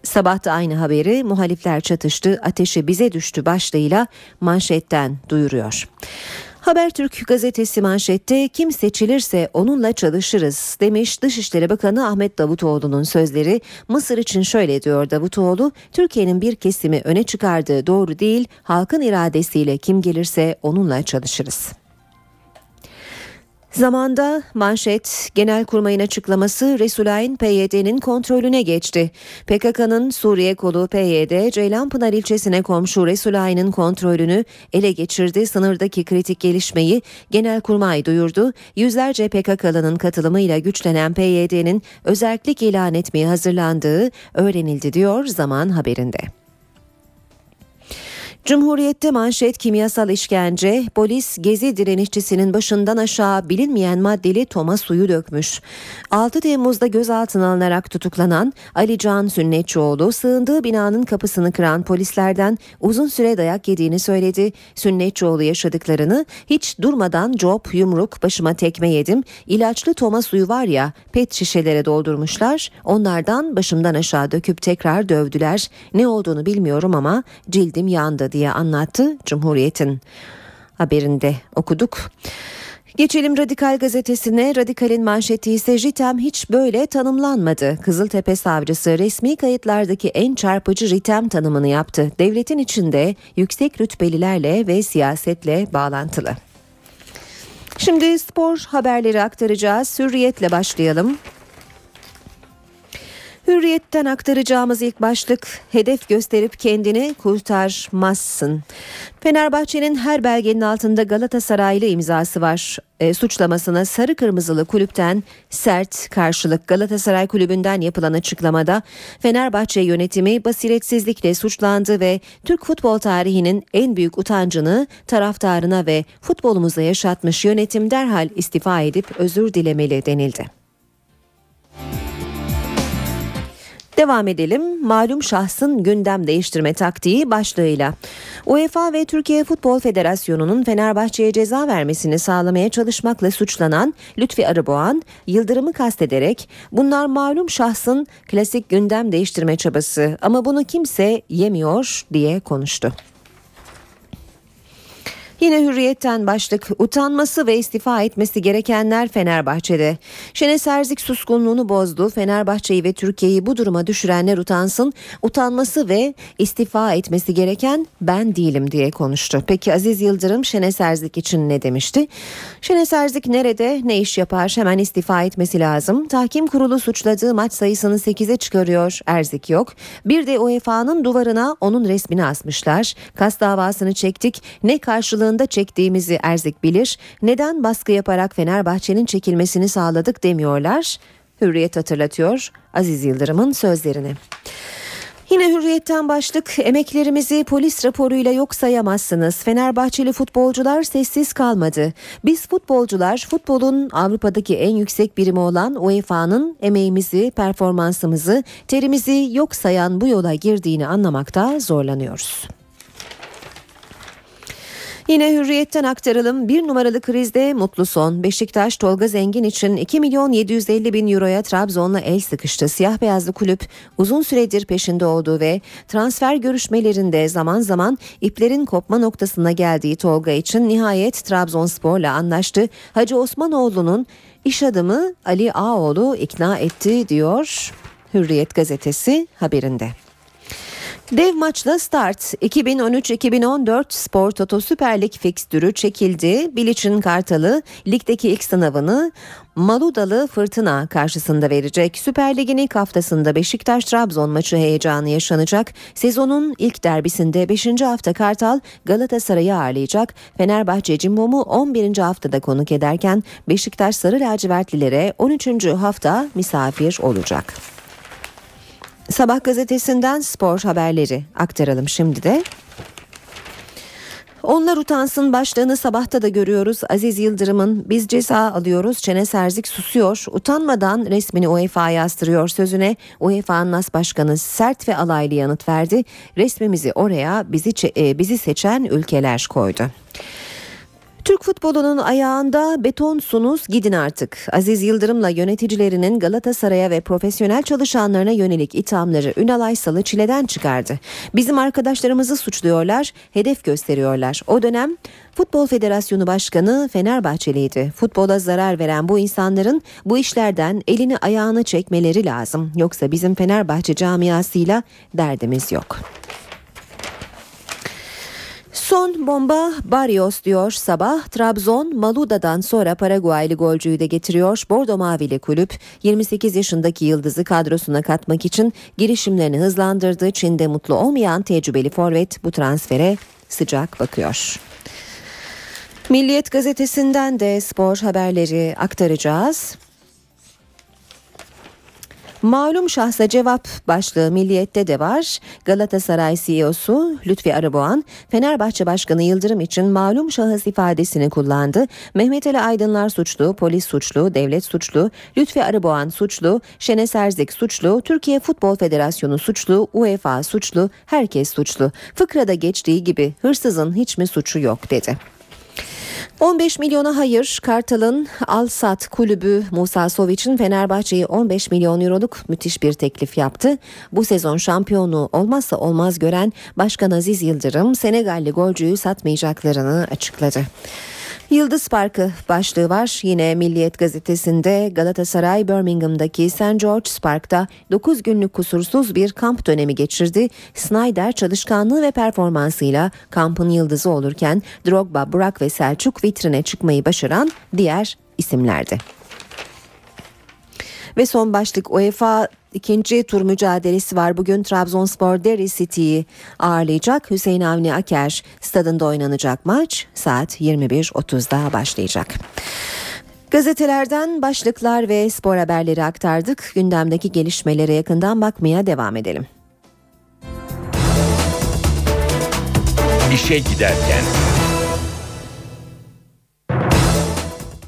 Sabah da aynı haberi muhalifler çatıştı, ateşi bize düştü başlığıyla manşetten duyuruyor. Habertürk gazetesi manşette kim seçilirse onunla çalışırız demiş Dışişleri Bakanı Ahmet Davutoğlu'nun sözleri. Mısır için şöyle diyor Davutoğlu, Türkiye'nin bir kesimi öne çıkardığı doğru değil, halkın iradesiyle kim gelirse onunla çalışırız. Zamanda manşet Genelkurmay'ın açıklaması Resulayn PYD'nin kontrolüne geçti. PKK'nın Suriye kolu PYD Ceylanpınar ilçesine komşu Resulayn'ın kontrolünü ele geçirdi. Sınırdaki kritik gelişmeyi Genelkurmay duyurdu. Yüzlerce PKK'lının katılımıyla güçlenen PYD'nin özellik ilan etmeye hazırlandığı öğrenildi diyor Zaman haberinde. Cumhuriyette manşet kimyasal işkence, polis gezi direnişçisinin başından aşağı bilinmeyen maddeli toma suyu dökmüş. 6 Temmuz'da gözaltına alınarak tutuklanan Ali Can Sünnetçioğlu sığındığı binanın kapısını kıran polislerden uzun süre dayak yediğini söyledi. Sünnetçioğlu yaşadıklarını hiç durmadan cop, yumruk, başıma tekme yedim. İlaçlı toma suyu var ya pet şişelere doldurmuşlar. Onlardan başımdan aşağı döküp tekrar dövdüler. Ne olduğunu bilmiyorum ama cildim yandı diye anlattı Cumhuriyet'in haberinde okuduk. Geçelim Radikal gazetesine. Radikal'in manşeti ise JITEM hiç böyle tanımlanmadı. Kızıltepe savcısı resmi kayıtlardaki en çarpıcı JITEM tanımını yaptı. Devletin içinde yüksek rütbelilerle ve siyasetle bağlantılı. Şimdi spor haberleri aktaracağız. Hürriyetle başlayalım. Hürriyetten aktaracağımız ilk başlık hedef gösterip kendini kurtarmazsın. Fenerbahçe'nin her belgenin altında Galatasaraylı imzası var. E, suçlamasına sarı kırmızılı kulüpten sert karşılık Galatasaray kulübünden yapılan açıklamada Fenerbahçe yönetimi basiretsizlikle suçlandı ve Türk futbol tarihinin en büyük utancını taraftarına ve futbolumuza yaşatmış yönetim derhal istifa edip özür dilemeli denildi. Devam edelim. Malum şahsın gündem değiştirme taktiği başlığıyla. UEFA ve Türkiye Futbol Federasyonu'nun Fenerbahçe'ye ceza vermesini sağlamaya çalışmakla suçlanan Lütfi Arıboğan, Yıldırım'ı kastederek bunlar malum şahsın klasik gündem değiştirme çabası ama bunu kimse yemiyor diye konuştu. Yine hürriyetten başlık utanması ve istifa etmesi gerekenler Fenerbahçe'de. Şenes Erzik suskunluğunu bozdu. Fenerbahçe'yi ve Türkiye'yi bu duruma düşürenler utansın. Utanması ve istifa etmesi gereken ben değilim diye konuştu. Peki Aziz Yıldırım Şenes Erzik için ne demişti? Şenes Erzik nerede ne iş yapar hemen istifa etmesi lazım. Tahkim kurulu suçladığı maç sayısını 8'e çıkarıyor. Erzik yok. Bir de UEFA'nın duvarına onun resmini asmışlar. Kas davasını çektik. Ne karşılığı karşılığında çektiğimizi Erzik bilir. Neden baskı yaparak Fenerbahçe'nin çekilmesini sağladık demiyorlar. Hürriyet hatırlatıyor Aziz Yıldırım'ın sözlerini. Yine hürriyetten başlık emeklerimizi polis raporuyla yok sayamazsınız. Fenerbahçeli futbolcular sessiz kalmadı. Biz futbolcular futbolun Avrupa'daki en yüksek birimi olan UEFA'nın emeğimizi, performansımızı, terimizi yok sayan bu yola girdiğini anlamakta zorlanıyoruz. Yine hürriyetten aktaralım. Bir numaralı krizde mutlu son. Beşiktaş Tolga Zengin için 2 milyon 750 bin euroya Trabzon'la el sıkıştı. Siyah beyazlı kulüp uzun süredir peşinde olduğu ve transfer görüşmelerinde zaman zaman iplerin kopma noktasına geldiği Tolga için nihayet Trabzonspor'la anlaştı. Hacı Osmanoğlu'nun iş adamı Ali Ağoğlu ikna etti diyor Hürriyet gazetesi haberinde. Dev maçla start 2013-2014 Spor Toto Süper Lig fikstürü çekildi. Bilic'in Kartalı ligdeki ilk sınavını Maludalı Fırtına karşısında verecek. Süper Lig'in ilk haftasında Beşiktaş-Trabzon maçı heyecanı yaşanacak. Sezonun ilk derbisinde 5. hafta Kartal Galatasaray'ı ağırlayacak. Fenerbahçe Cimbom'u 11. haftada konuk ederken Beşiktaş Sarı Lacivertlilere 13. hafta misafir olacak. Sabah gazetesinden spor haberleri aktaralım şimdi de. Onlar utansın başlığını sabahta da görüyoruz. Aziz Yıldırım'ın biz ceza alıyoruz çene serzik susuyor. Utanmadan resmini UEFA'ya astırıyor sözüne. UEFA'nın as başkanı sert ve alaylı yanıt verdi. Resmimizi oraya bizi, e, bizi seçen ülkeler koydu. Türk futbolunun ayağında betonsunuz gidin artık. Aziz Yıldırım'la yöneticilerinin Galatasaray'a ve profesyonel çalışanlarına yönelik ithamları Ünal Aysal'ı çileden çıkardı. Bizim arkadaşlarımızı suçluyorlar, hedef gösteriyorlar. O dönem Futbol Federasyonu Başkanı Fenerbahçeliydi. Futbola zarar veren bu insanların bu işlerden elini ayağını çekmeleri lazım. Yoksa bizim Fenerbahçe camiasıyla derdimiz yok. Son bomba Barrios diyor sabah. Trabzon Maluda'dan sonra Paraguaylı golcüyü de getiriyor. Bordo Mavili kulüp 28 yaşındaki yıldızı kadrosuna katmak için girişimlerini hızlandırdı. Çin'de mutlu olmayan tecrübeli forvet bu transfere sıcak bakıyor. Milliyet gazetesinden de spor haberleri aktaracağız. Malum şahsa cevap başlığı Milliyet'te de var. Galatasaray CEO'su Lütfi Arıboğan, Fenerbahçe Başkanı Yıldırım için malum şahıs ifadesini kullandı. Mehmet Ali Aydınlar suçlu, polis suçlu, devlet suçlu, Lütfi Arıboğan suçlu, Şenes Erzik suçlu, Türkiye Futbol Federasyonu suçlu, UEFA suçlu, herkes suçlu. Fıkrada geçtiği gibi hırsızın hiç mi suçu yok dedi. 15 milyona hayır Kartal'ın Alsat kulübü Musa Sovic'in Fenerbahçe'yi 15 milyon euroluk müthiş bir teklif yaptı. Bu sezon şampiyonluğu olmazsa olmaz gören Başkan Aziz Yıldırım Senegalli golcüyü satmayacaklarını açıkladı. Yıldız Parkı başlığı var. Yine Milliyet gazetesinde Galatasaray Birmingham'daki St. George's Park'ta 9 günlük kusursuz bir kamp dönemi geçirdi. Snyder çalışkanlığı ve performansıyla kampın yıldızı olurken Drogba, Burak ve Selçuk vitrine çıkmayı başaran diğer isimlerdi. Ve son başlık UEFA ikinci tur mücadelesi var. Bugün Trabzonspor Derry City'yi ağırlayacak. Hüseyin Avni Aker stadında oynanacak maç saat 21.30'da başlayacak. Gazetelerden başlıklar ve spor haberleri aktardık. Gündemdeki gelişmelere yakından bakmaya devam edelim. İşe giderken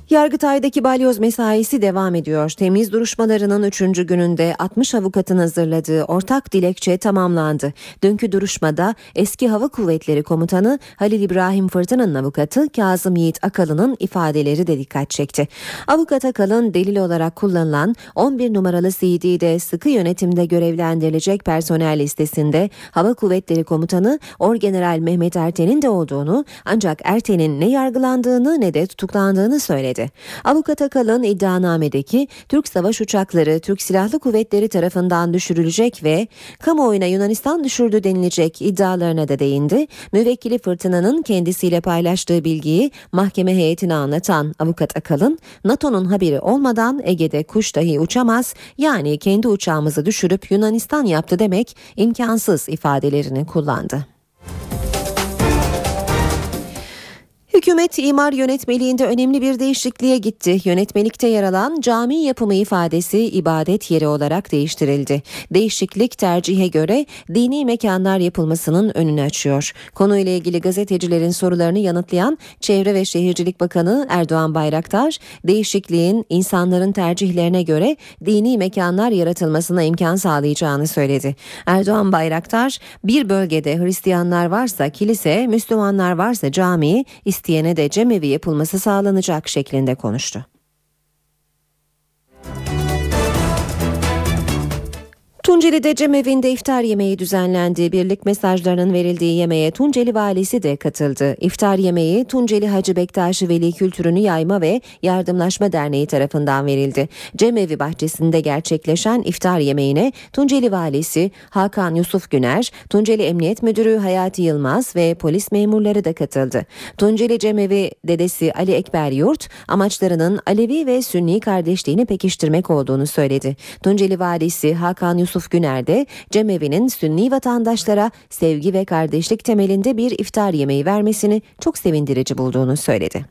Yargıtay'daki balyoz mesaisi devam ediyor. Temiz duruşmalarının 3. gününde 60 avukatın hazırladığı ortak dilekçe tamamlandı. Dünkü duruşmada eski Hava Kuvvetleri Komutanı Halil İbrahim Fırtın'ın avukatı Kazım Yiğit Akalı'nın ifadeleri de dikkat çekti. Avukat Akalın delil olarak kullanılan 11 numaralı CD'de sıkı yönetimde görevlendirilecek personel listesinde Hava Kuvvetleri Komutanı Orgeneral Mehmet Erten'in de olduğunu ancak Erten'in ne yargılandığını ne de tutuklandığını söyledi. Avukat Akalın iddianamedeki Türk savaş uçakları Türk Silahlı Kuvvetleri tarafından düşürülecek ve kamuoyuna Yunanistan düşürdü denilecek iddialarına da değindi. Müvekkili Fırtına'nın kendisiyle paylaştığı bilgiyi mahkeme heyetine anlatan Avukat Akalın, NATO'nun haberi olmadan Ege'de kuş dahi uçamaz yani kendi uçağımızı düşürüp Yunanistan yaptı demek imkansız ifadelerini kullandı. Hükümet imar yönetmeliğinde önemli bir değişikliğe gitti. Yönetmelikte yer alan cami yapımı ifadesi ibadet yeri olarak değiştirildi. Değişiklik tercihe göre dini mekanlar yapılmasının önünü açıyor. Konuyla ilgili gazetecilerin sorularını yanıtlayan Çevre ve Şehircilik Bakanı Erdoğan Bayraktar, değişikliğin insanların tercihlerine göre dini mekanlar yaratılmasına imkan sağlayacağını söyledi. Erdoğan Bayraktar, bir bölgede Hristiyanlar varsa kilise, Müslümanlar varsa cami, isteyene de cemevi yapılması sağlanacak şeklinde konuştu. Tunceli'de cemevinde iftar yemeği düzenlendi. Birlik mesajlarının verildiği yemeğe Tunceli valisi de katıldı. İftar yemeği Tunceli Hacı Bektaşi Veli Kültürünü Yayma ve Yardımlaşma Derneği tarafından verildi. Cemevi bahçesinde gerçekleşen iftar yemeğine Tunceli valisi Hakan Yusuf Güner, Tunceli Emniyet Müdürü Hayati Yılmaz ve polis memurları da katıldı. Tunceli Cemevi dedesi Ali Ekber Yurt, amaçlarının Alevi ve Sünni kardeşliğini pekiştirmek olduğunu söyledi. Tunceli valisi Hakan Yusuf Yusuf Güner de cemevi'nin Sünni vatandaşlara sevgi ve kardeşlik temelinde bir iftar yemeği vermesini çok sevindirici bulduğunu söyledi.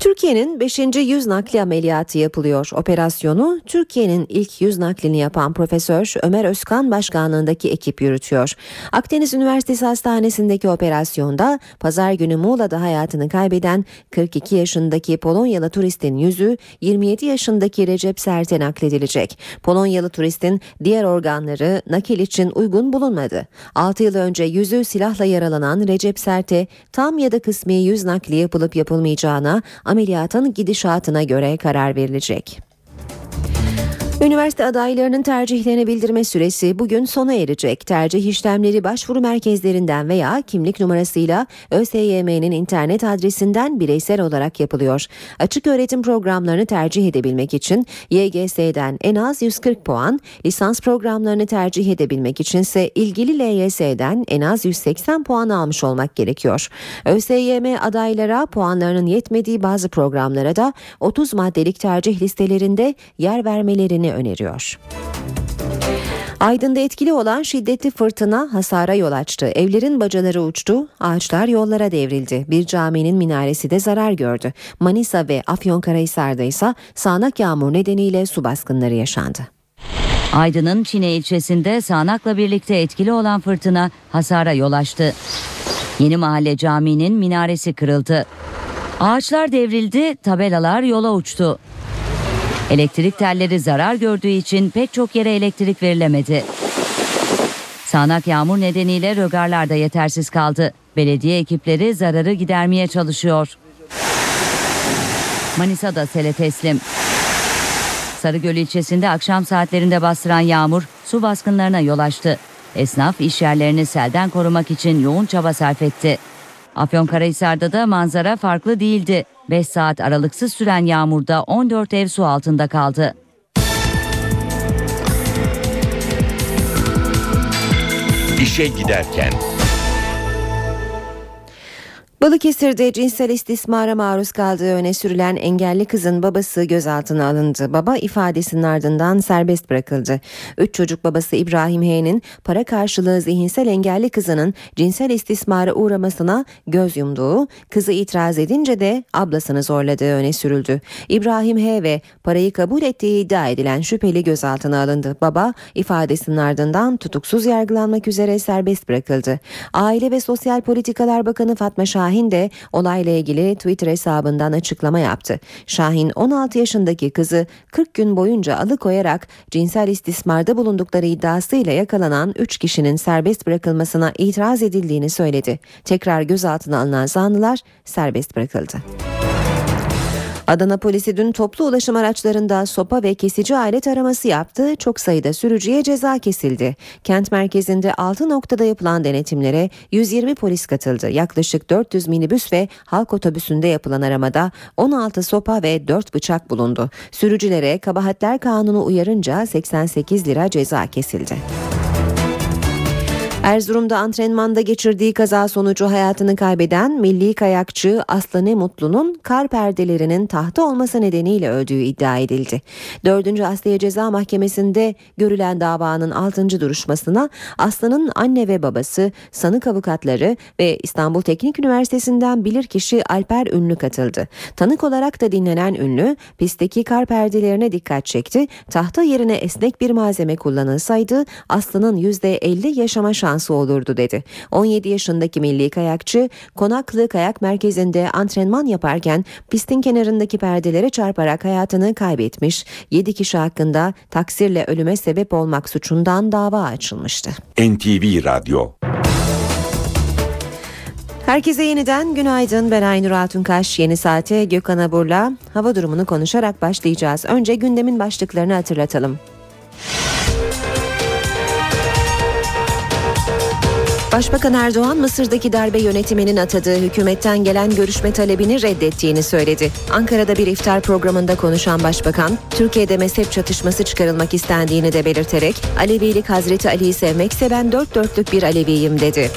Türkiye'nin 5. yüz nakli ameliyatı yapılıyor. Operasyonu Türkiye'nin ilk yüz naklini yapan Profesör Ömer Özkan başkanlığındaki ekip yürütüyor. Akdeniz Üniversitesi Hastanesi'ndeki operasyonda pazar günü Muğla'da hayatını kaybeden 42 yaşındaki Polonyalı turistin yüzü 27 yaşındaki Recep Sert'e nakledilecek. Polonyalı turistin diğer organları nakil için uygun bulunmadı. 6 yıl önce yüzü silahla yaralanan Recep Sert'e tam ya da kısmi yüz nakli yapılıp yapılmayacağına ameliyatın gidişatına göre karar verilecek. Üniversite adaylarının tercihlerini bildirme süresi bugün sona erecek. Tercih işlemleri başvuru merkezlerinden veya kimlik numarasıyla ÖSYM'nin internet adresinden bireysel olarak yapılıyor. Açık öğretim programlarını tercih edebilmek için YGS'den en az 140 puan, lisans programlarını tercih edebilmek içinse ilgili LYS'den en az 180 puan almış olmak gerekiyor. ÖSYM adaylara puanlarının yetmediği bazı programlara da 30 maddelik tercih listelerinde yer vermelerini öneriyor. Aydın'da etkili olan şiddetli fırtına hasara yol açtı. Evlerin bacaları uçtu, ağaçlar yollara devrildi. Bir caminin minaresi de zarar gördü. Manisa ve Afyonkarahisar'da ise sağanak yağmur nedeniyle su baskınları yaşandı. Aydın'ın Çine ilçesinde sağanakla birlikte etkili olan fırtına hasara yol açtı. Yeni Mahalle Camii'nin minaresi kırıldı. Ağaçlar devrildi, tabelalar yola uçtu. Elektrik telleri zarar gördüğü için pek çok yere elektrik verilemedi. Sağnak yağmur nedeniyle rögarlar da yetersiz kaldı. Belediye ekipleri zararı gidermeye çalışıyor. Manisa'da sele teslim. Sarıgöl ilçesinde akşam saatlerinde bastıran yağmur su baskınlarına yol açtı. Esnaf iş yerlerini selden korumak için yoğun çaba sarf etti. Afyonkarahisar'da da manzara farklı değildi. 5 saat aralıksız süren yağmurda 14 ev su altında kaldı. İşe giderken Balıkesir'de cinsel istismara maruz kaldığı öne sürülen engelli kızın babası gözaltına alındı. Baba ifadesinin ardından serbest bırakıldı. Üç çocuk babası İbrahim H'nin para karşılığı zihinsel engelli kızının cinsel istismara uğramasına göz yumduğu, kızı itiraz edince de ablasını zorladığı öne sürüldü. İbrahim H ve parayı kabul ettiği iddia edilen şüpheli gözaltına alındı. Baba ifadesinin ardından tutuksuz yargılanmak üzere serbest bırakıldı. Aile ve Sosyal Politikalar Bakanı Fatma Şahin Şahin de olayla ilgili Twitter hesabından açıklama yaptı. Şahin 16 yaşındaki kızı 40 gün boyunca alıkoyarak cinsel istismarda bulundukları iddiasıyla yakalanan 3 kişinin serbest bırakılmasına itiraz edildiğini söyledi. Tekrar gözaltına alınan zanlılar serbest bırakıldı. Adana polisi dün toplu ulaşım araçlarında sopa ve kesici alet araması yaptı. Çok sayıda sürücüye ceza kesildi. Kent merkezinde 6 noktada yapılan denetimlere 120 polis katıldı. Yaklaşık 400 minibüs ve halk otobüsünde yapılan aramada 16 sopa ve 4 bıçak bulundu. Sürücülere kabahatler kanunu uyarınca 88 lira ceza kesildi. Erzurum'da antrenmanda geçirdiği kaza sonucu hayatını kaybeden milli kayakçı Aslanı Mutlu'nun kar perdelerinin tahta olması nedeniyle öldüğü iddia edildi. 4. Asliye Ceza Mahkemesi'nde görülen davanın 6. duruşmasına Aslan'ın anne ve babası, sanık avukatları ve İstanbul Teknik Üniversitesi'nden bilirkişi Alper Ünlü katıldı. Tanık olarak da dinlenen Ünlü, pistteki kar perdelerine dikkat çekti. Tahta yerine esnek bir malzeme kullanılsaydı Aslı'nın %50 yaşama şansı şansı olurdu dedi. 17 yaşındaki milli kayakçı Konaklı Kayak Merkezi'nde antrenman yaparken pistin kenarındaki perdelere çarparak hayatını kaybetmiş. 7 kişi hakkında taksirle ölüme sebep olmak suçundan dava açılmıştı. NTV Radyo Herkese yeniden günaydın. Ben Aynur Altunkaş. Yeni saate Gökhan Abur'la hava durumunu konuşarak başlayacağız. Önce gündemin başlıklarını hatırlatalım. Başbakan Erdoğan Mısır'daki darbe yönetiminin atadığı hükümetten gelen görüşme talebini reddettiğini söyledi. Ankara'da bir iftar programında konuşan başbakan, Türkiye'de mezhep çatışması çıkarılmak istendiğini de belirterek Alevilik Hazreti Ali'yi sevmekse ben dört dörtlük bir Aleviyim dedi.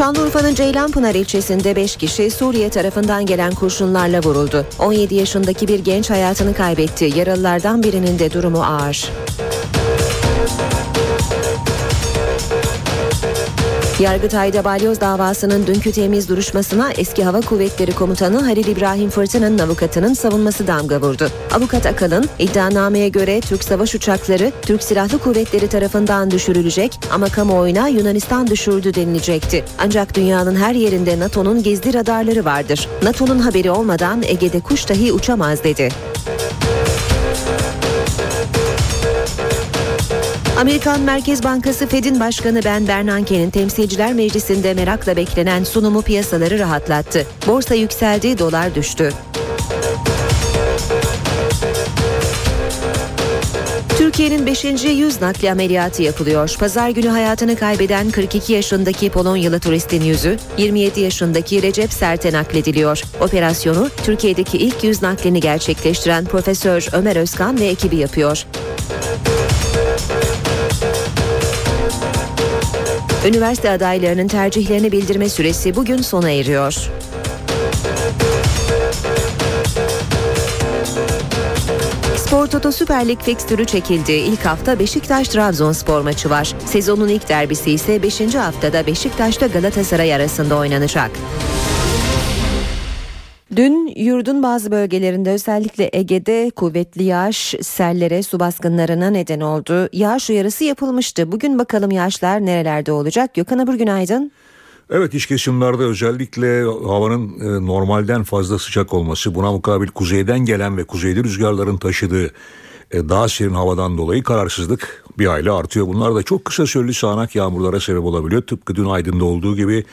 Şanlıurfa'nın Ceylanpınar ilçesinde 5 kişi Suriye tarafından gelen kurşunlarla vuruldu. 17 yaşındaki bir genç hayatını kaybetti. Yaralılardan birinin de durumu ağır. Yargıtay'da balyoz davasının dünkü temiz duruşmasına eski Hava Kuvvetleri Komutanı Halil İbrahim Fırtına'nın avukatının savunması damga vurdu. Avukat Akalın iddianameye göre Türk savaş uçakları Türk Silahlı Kuvvetleri tarafından düşürülecek ama kamuoyuna Yunanistan düşürdü denilecekti. Ancak dünyanın her yerinde NATO'nun gizli radarları vardır. NATO'nun haberi olmadan Ege'de kuş dahi uçamaz dedi. Amerikan Merkez Bankası Fed'in başkanı Ben Bernanke'nin Temsilciler Meclisi'nde merakla beklenen sunumu piyasaları rahatlattı. Borsa yükseldi, dolar düştü. Türkiye'nin 5. yüz nakli ameliyatı yapılıyor. Pazar günü hayatını kaybeden 42 yaşındaki Polonyalı turistin yüzü 27 yaşındaki Recep Sert'e naklediliyor. Operasyonu Türkiye'deki ilk yüz naklini gerçekleştiren Profesör Ömer Özkan ve ekibi yapıyor. Üniversite adaylarının tercihlerini bildirme süresi bugün sona eriyor. Spor Toto Süper Lig fikstürü çekildi. İlk hafta Beşiktaş-Trabzonspor maçı var. Sezonun ilk derbisi ise 5. haftada Beşiktaş'ta Galatasaray arasında oynanacak. Dün yurdun bazı bölgelerinde özellikle Ege'de kuvvetli yağış sellere, su baskınlarına neden oldu. Yağış uyarısı yapılmıştı. Bugün bakalım yağışlar nerelerde olacak? Gökhan Abur günaydın. Evet iç kesimlerde özellikle havanın e, normalden fazla sıcak olması buna mukabil kuzeyden gelen ve kuzeyli rüzgarların taşıdığı e, daha serin havadan dolayı kararsızlık bir aile artıyor. Bunlar da çok kısa süreli sağanak yağmurlara sebep olabiliyor. Tıpkı dün Aydın'da olduğu gibi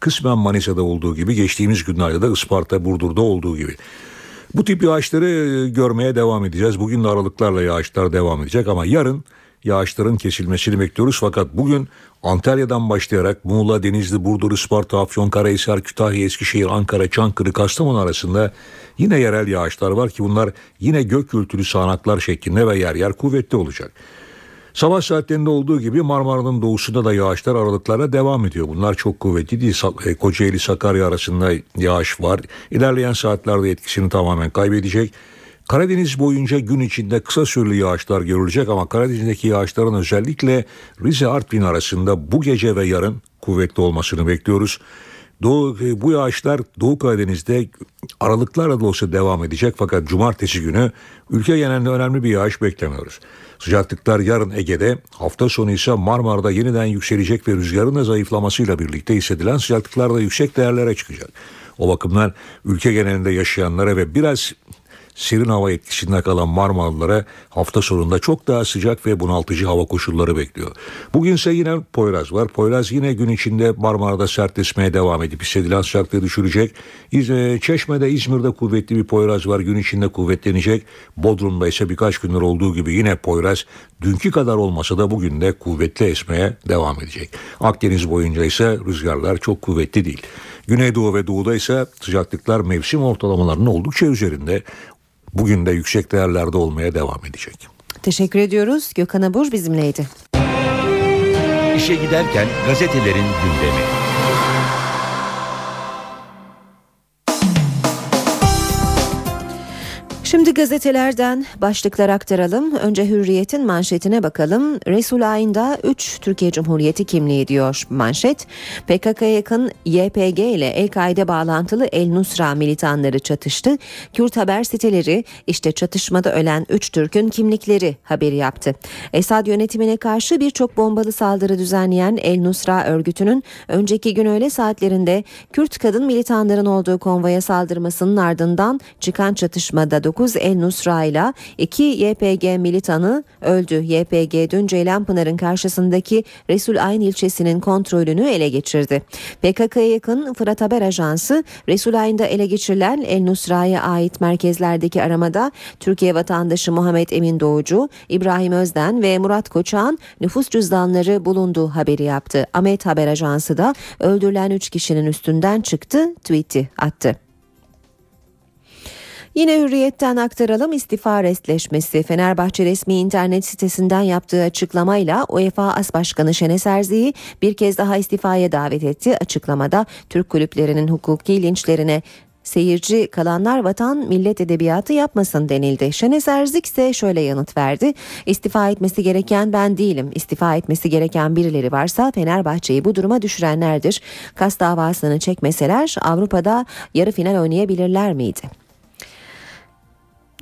kısmen Manisa'da olduğu gibi geçtiğimiz günlerde de Isparta, Burdur'da olduğu gibi. Bu tip yağışları e, görmeye devam edeceğiz. Bugün de aralıklarla yağışlar devam edecek ama yarın yağışların kesilmesini bekliyoruz. Fakat bugün Antalya'dan başlayarak Muğla, Denizli, Burdur, Isparta, Afyonkarahisar, Kütahya, Eskişehir, Ankara, Çankırı, Kastamonu arasında yine yerel yağışlar var ki bunlar yine gök gürültülü sağanaklar şeklinde ve yer yer kuvvetli olacak. Sabah saatlerinde olduğu gibi Marmara'nın doğusunda da yağışlar aralıklara devam ediyor. Bunlar çok kuvvetli değil. E, Kocaeli Sakarya arasında yağış var. İlerleyen saatlerde etkisini tamamen kaybedecek. Karadeniz boyunca gün içinde kısa süreli yağışlar görülecek ama Karadeniz'deki yağışların özellikle Rize Artvin arasında bu gece ve yarın kuvvetli olmasını bekliyoruz. Doğu, e, bu yağışlar Doğu Karadeniz'de aralıklarla da olsa devam edecek fakat cumartesi günü ülke genelinde önemli bir yağış beklemiyoruz. Sıcaklıklar yarın Ege'de, hafta sonu ise Marmara'da yeniden yükselecek ve rüzgarın da zayıflamasıyla birlikte hissedilen sıcaklıklar da yüksek değerlere çıkacak. O bakımdan ülke genelinde yaşayanlara ve biraz serin hava etkisinde kalan Marmaralılara hafta sonunda çok daha sıcak ve bunaltıcı hava koşulları bekliyor. Bugünse yine Poyraz var. Poyraz yine gün içinde Marmara'da sertleşmeye devam edip hissedilen sıcaklığı düşürecek. İz- Çeşme'de, İzmir'de kuvvetli bir Poyraz var. Gün içinde kuvvetlenecek. Bodrum'da ise birkaç gündür olduğu gibi yine Poyraz dünkü kadar olmasa da bugün de kuvvetli esmeye devam edecek. Akdeniz boyunca ise rüzgarlar çok kuvvetli değil. Güneydoğu ve doğuda ise sıcaklıklar mevsim ortalamalarının oldukça üzerinde. Bugün de yüksek değerlerde olmaya devam edecek. Teşekkür ediyoruz. Gökhan Abur bizimleydi. İşe giderken gazetelerin gündemi. Gazetelerden başlıklar aktaralım. Önce Hürriyet'in manşetine bakalım. Resul Ayn'da 3 Türkiye Cumhuriyeti kimliği diyor manşet. PKK'ya yakın YPG ile El-Kaide bağlantılı El Nusra militanları çatıştı. Kürt haber siteleri işte çatışmada ölen 3 Türk'ün kimlikleri haberi yaptı. Esad yönetimine karşı birçok bombalı saldırı düzenleyen El Nusra örgütünün önceki gün öğle saatlerinde Kürt kadın militanların olduğu konvoya saldırmasının ardından çıkan çatışmada 9 El Nusra ile 2 YPG militanı öldü. YPG dün Ceylanpınar'ın karşısındaki Resul Ayn ilçesinin kontrolünü ele geçirdi. PKK'ya yakın Fırat Haber Ajansı Resul Ayn'da ele geçirilen El Nusra'ya ait merkezlerdeki aramada Türkiye vatandaşı Muhammed Emin Doğucu, İbrahim Özden ve Murat Koçak'ın nüfus cüzdanları bulunduğu haberi yaptı. Ahmet Haber Ajansı da öldürülen 3 kişinin üstünden çıktı, tweet'i attı. Yine hürriyetten aktaralım istifa restleşmesi. Fenerbahçe resmi internet sitesinden yaptığı açıklamayla UEFA As Başkanı Şenes Erzi'yi bir kez daha istifaya davet etti. Açıklamada Türk kulüplerinin hukuki linçlerine seyirci kalanlar vatan millet edebiyatı yapmasın denildi. Şenes Erzik ise şöyle yanıt verdi. İstifa etmesi gereken ben değilim. İstifa etmesi gereken birileri varsa Fenerbahçe'yi bu duruma düşürenlerdir. Kas davasını çekmeseler Avrupa'da yarı final oynayabilirler miydi?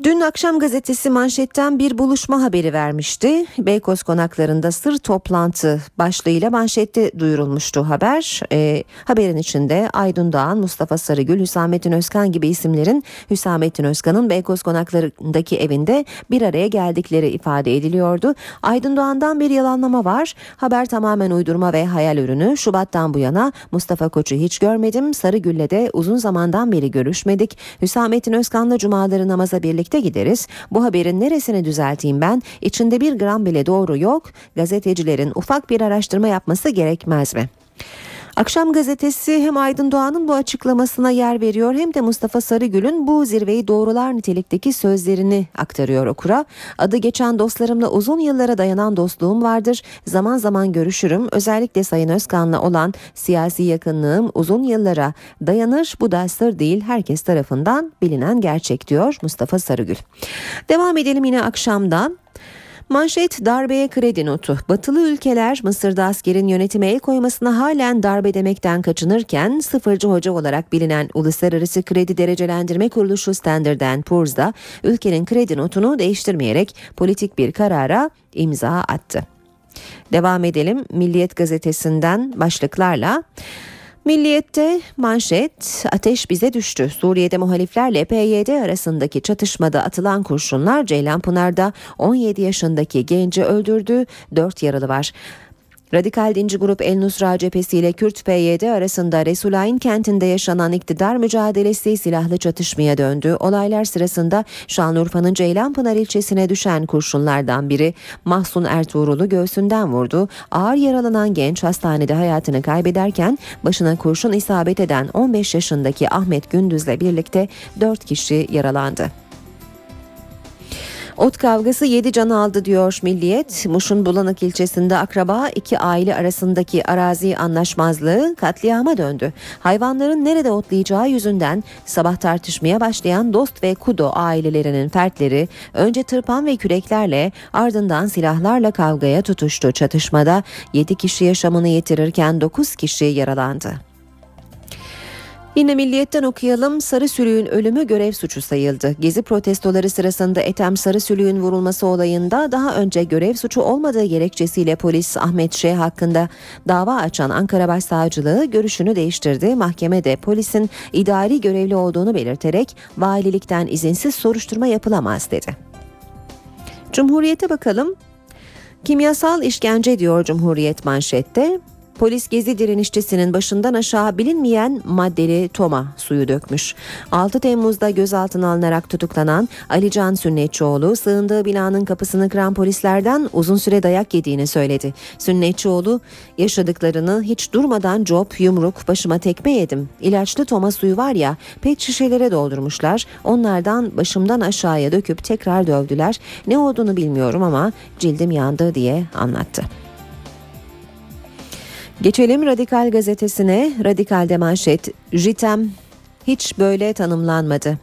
Dün akşam gazetesi manşetten bir buluşma haberi vermişti. Beykoz konaklarında sır toplantı başlığıyla manşette duyurulmuştu haber. E, haberin içinde Aydın Doğan, Mustafa Sarıgül, Hüsamettin Özkan gibi isimlerin Hüsamettin Özkan'ın Beykoz konaklarındaki evinde bir araya geldikleri ifade ediliyordu. Aydın Doğan'dan bir yalanlama var. Haber tamamen uydurma ve hayal ürünü. Şubat'tan bu yana Mustafa Koç'u hiç görmedim. Sarıgül'le de uzun zamandan beri görüşmedik. Hüsamettin Özkan'la cumaları namaza birlikte birlikte gideriz. Bu haberin neresini düzelteyim ben? İçinde bir gram bile doğru yok. Gazetecilerin ufak bir araştırma yapması gerekmez mi? Akşam gazetesi hem Aydın Doğan'ın bu açıklamasına yer veriyor hem de Mustafa Sarıgül'ün bu zirveyi doğrular nitelikteki sözlerini aktarıyor okura. Adı geçen dostlarımla uzun yıllara dayanan dostluğum vardır. Zaman zaman görüşürüm. Özellikle Sayın Özkan'la olan siyasi yakınlığım uzun yıllara dayanır. Bu da sır değil herkes tarafından bilinen gerçek diyor Mustafa Sarıgül. Devam edelim yine akşamdan. Manşet darbeye kredi notu. Batılı ülkeler Mısır'da askerin yönetime el koymasına halen darbe demekten kaçınırken sıfırcı hoca olarak bilinen Uluslararası Kredi Derecelendirme Kuruluşu Standard Poor's da ülkenin kredi notunu değiştirmeyerek politik bir karara imza attı. Devam edelim Milliyet gazetesinden başlıklarla. Milliyette manşet ateş bize düştü. Suriye'de muhaliflerle PYD arasındaki çatışmada atılan kurşunlar Ceylanpınar'da 17 yaşındaki genci öldürdü. 4 yaralı var. Radikal dinci grup El Nusra cephesi ile Kürt PYD arasında Resulayn kentinde yaşanan iktidar mücadelesi silahlı çatışmaya döndü. Olaylar sırasında Şanlıurfa'nın Ceylanpınar ilçesine düşen kurşunlardan biri Mahsun Ertuğrul'u göğsünden vurdu. Ağır yaralanan genç hastanede hayatını kaybederken başına kurşun isabet eden 15 yaşındaki Ahmet Gündüz'le birlikte 4 kişi yaralandı. Ot kavgası 7 can aldı diyor Milliyet. Muş'un Bulanık ilçesinde akraba iki aile arasındaki arazi anlaşmazlığı katliama döndü. Hayvanların nerede otlayacağı yüzünden sabah tartışmaya başlayan Dost ve Kudo ailelerinin fertleri önce tırpan ve küreklerle ardından silahlarla kavgaya tutuştu. Çatışmada 7 kişi yaşamını yitirirken 9 kişi yaralandı. Yine Milliyet'ten okuyalım. Sarı Sülüğün ölümü görev suçu sayıldı. Gezi protestoları sırasında Ethem Sarı Sülüğün vurulması olayında daha önce görev suçu olmadığı gerekçesiyle polis Ahmet Ş. hakkında dava açan Ankara Başsavcılığı görüşünü değiştirdi. Mahkemede polisin idari görevli olduğunu belirterek valilikten izinsiz soruşturma yapılamaz dedi. Cumhuriyete bakalım. Kimyasal işkence diyor Cumhuriyet manşette. Polis gezi direnişçisinin başından aşağı bilinmeyen maddeli toma suyu dökmüş. 6 Temmuz'da gözaltına alınarak tutuklanan Ali Can Sünnetçioğlu sığındığı binanın kapısını kıran polislerden uzun süre dayak yediğini söyledi. Sünnetçioğlu yaşadıklarını hiç durmadan cop, yumruk, başıma tekme yedim. İlaçlı toma suyu var ya pet şişelere doldurmuşlar. Onlardan başımdan aşağıya döküp tekrar dövdüler. Ne olduğunu bilmiyorum ama cildim yandı diye anlattı. Geçelim Radikal gazetesine. Radikal'de manşet. JITEM hiç böyle tanımlanmadı.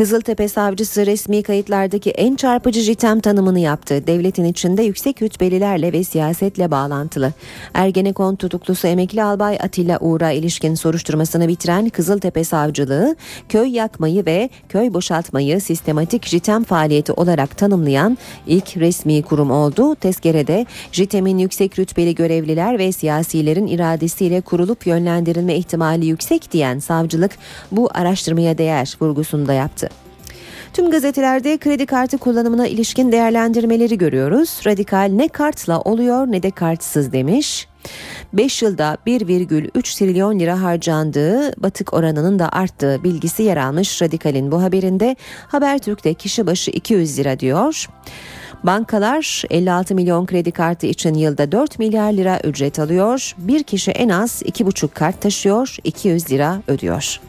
Kızıltepe savcısı resmi kayıtlardaki en çarpıcı JITEM tanımını yaptı. Devletin içinde yüksek rütbelilerle ve siyasetle bağlantılı. Ergenekon tutuklusu emekli albay Atilla Uğur'a ilişkin soruşturmasını bitiren Kızıltepe savcılığı köy yakmayı ve köy boşaltmayı sistematik JITEM faaliyeti olarak tanımlayan ilk resmi kurum oldu. Tezkerede JITEM'in yüksek rütbeli görevliler ve siyasilerin iradesiyle kurulup yönlendirilme ihtimali yüksek diyen savcılık bu araştırmaya değer vurgusunda yaptı. Tüm gazetelerde kredi kartı kullanımına ilişkin değerlendirmeleri görüyoruz. Radikal ne kartla oluyor ne de kartsız demiş. 5 yılda 1,3 trilyon lira harcandığı batık oranının da arttığı bilgisi yer almış Radikal'in bu haberinde. Habertürk'te kişi başı 200 lira diyor. Bankalar 56 milyon kredi kartı için yılda 4 milyar lira ücret alıyor. Bir kişi en az 2,5 kart taşıyor, 200 lira ödüyor.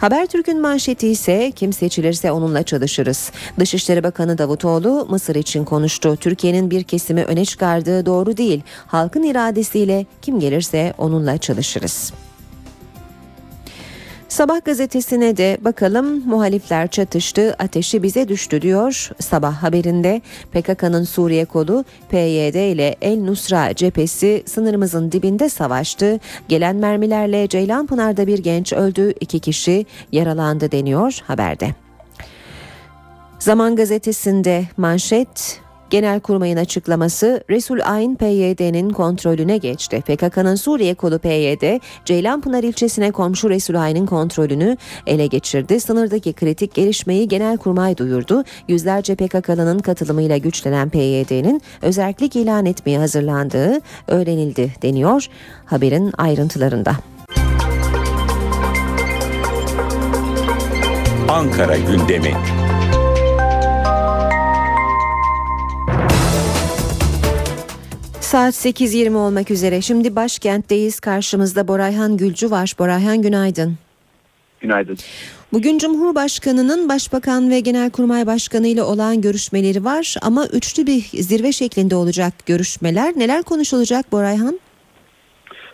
Habertürk'ün manşeti ise kim seçilirse onunla çalışırız. Dışişleri Bakanı Davutoğlu Mısır için konuştu. Türkiye'nin bir kesimi öne çıkardığı doğru değil. Halkın iradesiyle kim gelirse onunla çalışırız. Sabah gazetesine de bakalım muhalifler çatıştı ateşi bize düştü diyor sabah haberinde PKK'nın Suriye kolu PYD ile El Nusra cephesi sınırımızın dibinde savaştı. Gelen mermilerle Ceylanpınar'da bir genç öldü iki kişi yaralandı deniyor haberde. Zaman gazetesinde manşet Genelkurmay'ın açıklaması Resul Ayn PYD'nin kontrolüne geçti. PKK'nın Suriye kolu PYD, Ceylanpınar ilçesine komşu Resul Ayn'ın kontrolünü ele geçirdi. Sınırdaki kritik gelişmeyi Genelkurmay duyurdu. Yüzlerce PKK'lının katılımıyla güçlenen PYD'nin özellik ilan etmeye hazırlandığı öğrenildi deniyor haberin ayrıntılarında. Ankara gündemi. Saat 8.20 olmak üzere. Şimdi başkentteyiz. Karşımızda Borayhan Gülcü var. Borayhan günaydın. Günaydın. Bugün Cumhurbaşkanı'nın Başbakan ve Genelkurmay Başkanı ile olan görüşmeleri var ama üçlü bir zirve şeklinde olacak görüşmeler. Neler konuşulacak Borayhan?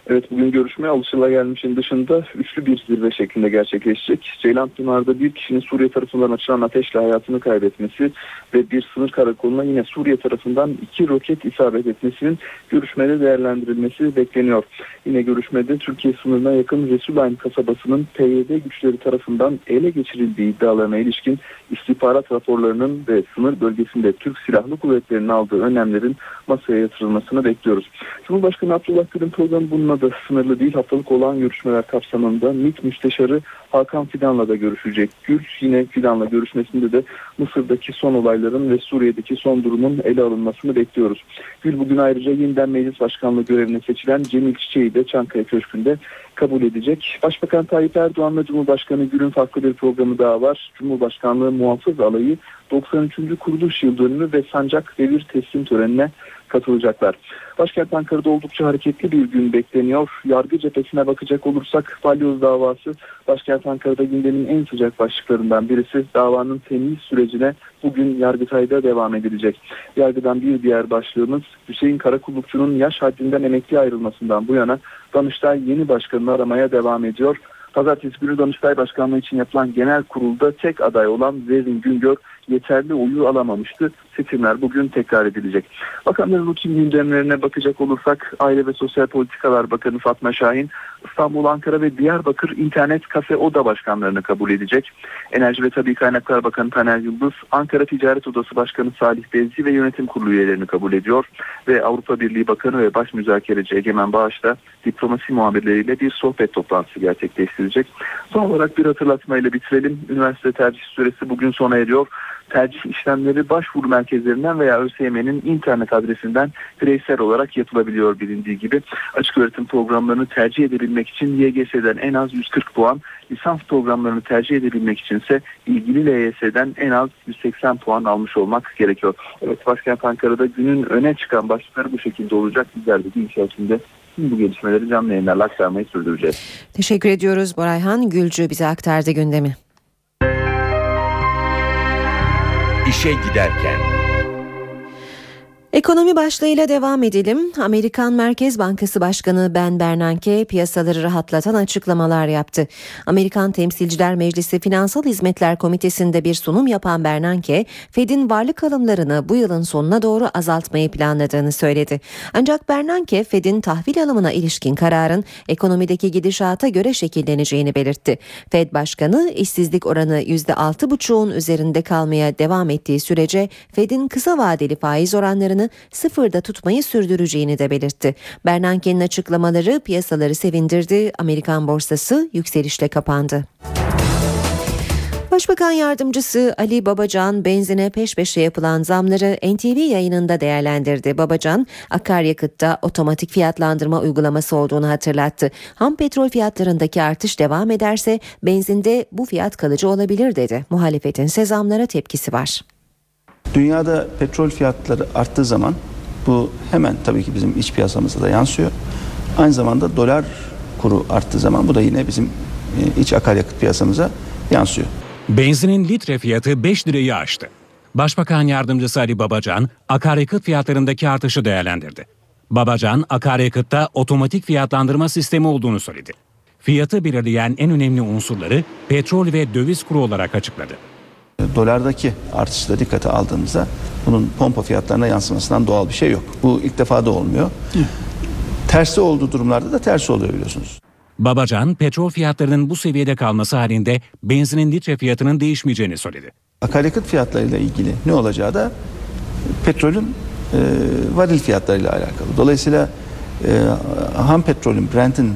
Evet bugün görüşme alışılagelmişin dışında üçlü bir zirve şeklinde gerçekleşecek. Ceylan Pınar'da bir kişinin Suriye tarafından açılan ateşle hayatını kaybetmesi ve bir sınır karakoluna yine Suriye tarafından iki roket isabet etmesinin görüşmede değerlendirilmesi bekleniyor. Yine görüşmede Türkiye sınırına yakın Resulayn kasabasının PYD güçleri tarafından ele geçirildiği iddialarına ilişkin istihbarat raporlarının ve sınır bölgesinde Türk Silahlı Kuvvetleri'nin aldığı önlemlerin masaya yatırılmasını bekliyoruz. Cumhurbaşkanı Abdullah Gül'ün programı bununla da sınırlı değil. Haftalık olan görüşmeler kapsamında MİT Müsteşarı Hakan Fidan'la da görüşecek. Gül yine Fidan'la görüşmesinde de Mısır'daki son olayların ve Suriye'deki son durumun ele alınmasını bekliyoruz. Gül bugün ayrıca yeniden meclis başkanlığı görevine seçilen Cemil Çiçek'i de Çankaya Köşkü'nde kabul edecek. Başbakan Tayyip Erdoğan'la Cumhurbaşkanı Gül'ün farklı bir programı daha var. Cumhurbaşkanlığı Muhafız Alayı 93. kuruluş yıl dönümü ve sancak devir teslim törenine katılacaklar. Başkent Ankara'da oldukça hareketli bir gün bekleniyor. Yargı cephesine bakacak olursak balyoz davası başkent Ankara'da gündemin en sıcak başlıklarından birisi. Davanın temyiz sürecine bugün Yargıtay'da devam edilecek. Yargıdan bir diğer başlığımız Hüseyin Karakullukçu'nun yaş haddinden emekli ayrılmasından bu yana Danıştay yeni başkanını aramaya devam ediyor. Pazartesi günü Danıştay Başkanlığı için yapılan genel kurulda tek aday olan Zerrin Güngör yeterli oyu alamamıştı. Seçimler bugün tekrar edilecek. Bakanların rutin gündemlerine bakacak olursak Aile ve Sosyal Politikalar Bakanı Fatma Şahin İstanbul, Ankara ve Diyarbakır internet kafe oda başkanlarını kabul edecek. Enerji ve Tabi Kaynaklar Bakanı Taner Yıldız, Ankara Ticaret Odası Başkanı Salih Bezci ve Yönetim Kurulu üyelerini kabul ediyor. Ve Avrupa Birliği Bakanı ve Baş Müzakereci Egemen Bağış da diplomasi muhabirleriyle bir sohbet toplantısı gerçekleştirecek. Son olarak bir hatırlatmayla bitirelim. Üniversite tercih süresi bugün sona eriyor. Tercih işlemleri başvuru merkezlerinden veya ÖSYM'nin internet adresinden bireysel olarak yapılabiliyor bilindiği gibi. Açık öğretim programlarını tercih edebilmek için YGS'den en az 140 puan, lisans programlarını tercih edebilmek içinse ilgili LYS'den en az 180 puan almış olmak gerekiyor. Evet başkent Ankara'da günün öne çıkan başlıkları bu şekilde olacak. Bizler de gün içerisinde tüm bu gelişmeleri canlı yayınlarla aktarmayı sürdüreceğiz. Teşekkür ediyoruz Borayhan Gülcü bize aktardı gündemi. İşe giderken. Ekonomi başlığıyla devam edelim. Amerikan Merkez Bankası Başkanı Ben Bernanke piyasaları rahatlatan açıklamalar yaptı. Amerikan Temsilciler Meclisi Finansal Hizmetler Komitesi'nde bir sunum yapan Bernanke, Fed'in varlık alımlarını bu yılın sonuna doğru azaltmayı planladığını söyledi. Ancak Bernanke, Fed'in tahvil alımına ilişkin kararın ekonomideki gidişata göre şekilleneceğini belirtti. Fed Başkanı, işsizlik oranı %6,5'un üzerinde kalmaya devam ettiği sürece Fed'in kısa vadeli faiz oranlarını sıfırda tutmayı sürdüreceğini de belirtti. Bernanke'nin açıklamaları piyasaları sevindirdi. Amerikan borsası yükselişle kapandı. Başbakan Yardımcısı Ali Babacan benzine peş peşe yapılan zamları NTV yayınında değerlendirdi. Babacan akaryakıtta otomatik fiyatlandırma uygulaması olduğunu hatırlattı. Ham petrol fiyatlarındaki artış devam ederse benzinde bu fiyat kalıcı olabilir dedi. Muhalefetin zamlara tepkisi var. Dünyada petrol fiyatları arttığı zaman bu hemen tabii ki bizim iç piyasamıza da yansıyor. Aynı zamanda dolar kuru arttığı zaman bu da yine bizim e, iç akaryakıt piyasamıza yansıyor. Benzinin litre fiyatı 5 lirayı aştı. Başbakan Yardımcısı Ali Babacan akaryakıt fiyatlarındaki artışı değerlendirdi. Babacan akaryakıtta otomatik fiyatlandırma sistemi olduğunu söyledi. Fiyatı belirleyen en önemli unsurları petrol ve döviz kuru olarak açıkladı. Dolardaki artışı dikkate aldığımızda bunun pompa fiyatlarına yansımasından doğal bir şey yok. Bu ilk defa da olmuyor. Tersi olduğu durumlarda da tersi oluyor biliyorsunuz. Babacan petrol fiyatlarının bu seviyede kalması halinde benzinin litre fiyatının değişmeyeceğini söyledi. Akaryakıt fiyatlarıyla ilgili ne olacağı da petrolün e, varil fiyatlarıyla alakalı. Dolayısıyla e, ham petrolün Brent'in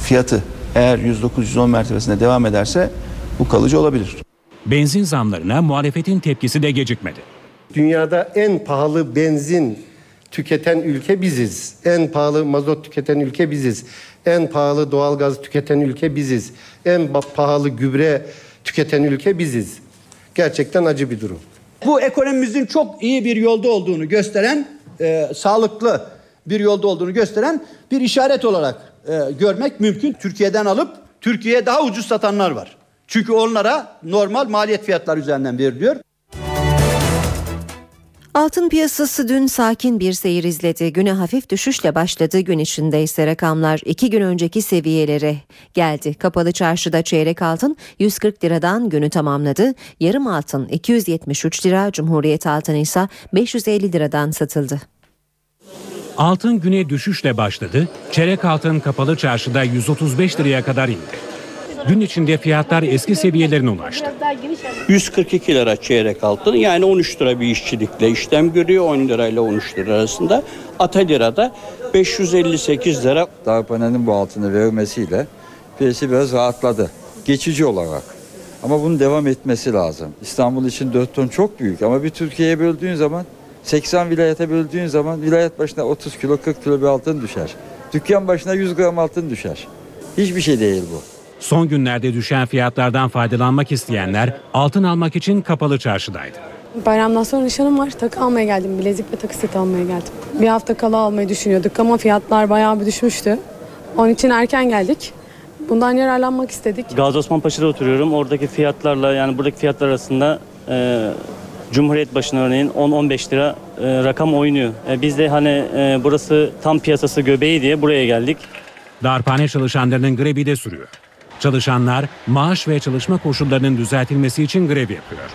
fiyatı eğer 109-110 mertebesinde devam ederse bu kalıcı olabilir. Benzin zamlarına muhalefetin tepkisi de gecikmedi. Dünyada en pahalı benzin tüketen ülke biziz. En pahalı mazot tüketen ülke biziz. En pahalı doğalgaz tüketen ülke biziz. En pahalı gübre tüketen ülke biziz. Gerçekten acı bir durum. Bu ekonomimizin çok iyi bir yolda olduğunu gösteren, e, sağlıklı bir yolda olduğunu gösteren bir işaret olarak e, görmek mümkün. Türkiye'den alıp Türkiye'ye daha ucuz satanlar var. Çünkü onlara normal maliyet fiyatları üzerinden veriliyor. Altın piyasası dün sakin bir seyir izledi. Güne hafif düşüşle başladı. Gün içinde ise rakamlar iki gün önceki seviyelere geldi. Kapalı çarşıda çeyrek altın 140 liradan günü tamamladı. Yarım altın 273 lira, Cumhuriyet altını ise 550 liradan satıldı. Altın güne düşüşle başladı. Çeyrek altın kapalı çarşıda 135 liraya kadar indi. Gün içinde fiyatlar eski seviyelerine ulaştı. 142 lira çeyrek altın yani 13 lira bir işçilikle işlem görüyor 10 lirayla 13 lira arasında. Ata lirada 558 lira. Darphane'nin bu altını vermesiyle piyasa biraz rahatladı. Geçici olarak. Ama bunun devam etmesi lazım. İstanbul için 4 ton çok büyük ama bir Türkiye'ye böldüğün zaman 80 vilayete böldüğün zaman vilayet başına 30 kilo 40 kilo bir altın düşer. Dükkan başına 100 gram altın düşer. Hiçbir şey değil bu. Son günlerde düşen fiyatlardan faydalanmak isteyenler altın almak için kapalı çarşıdaydı. Bayramdan sonra nişanım var. Takı almaya geldim. Bilezik ve takı seti almaya geldim. Bir hafta kala almayı düşünüyorduk ama fiyatlar bayağı bir düşmüştü. Onun için erken geldik. Bundan yararlanmak istedik. Gazi Osman Paşa'da oturuyorum. Oradaki fiyatlarla yani buradaki fiyatlar arasında e, Cumhuriyet başına örneğin 10-15 lira e, rakam oynuyor. E, biz de hani e, burası tam piyasası göbeği diye buraya geldik. Darphane çalışanlarının grevi de sürüyor. Çalışanlar maaş ve çalışma koşullarının düzeltilmesi için grev yapıyor.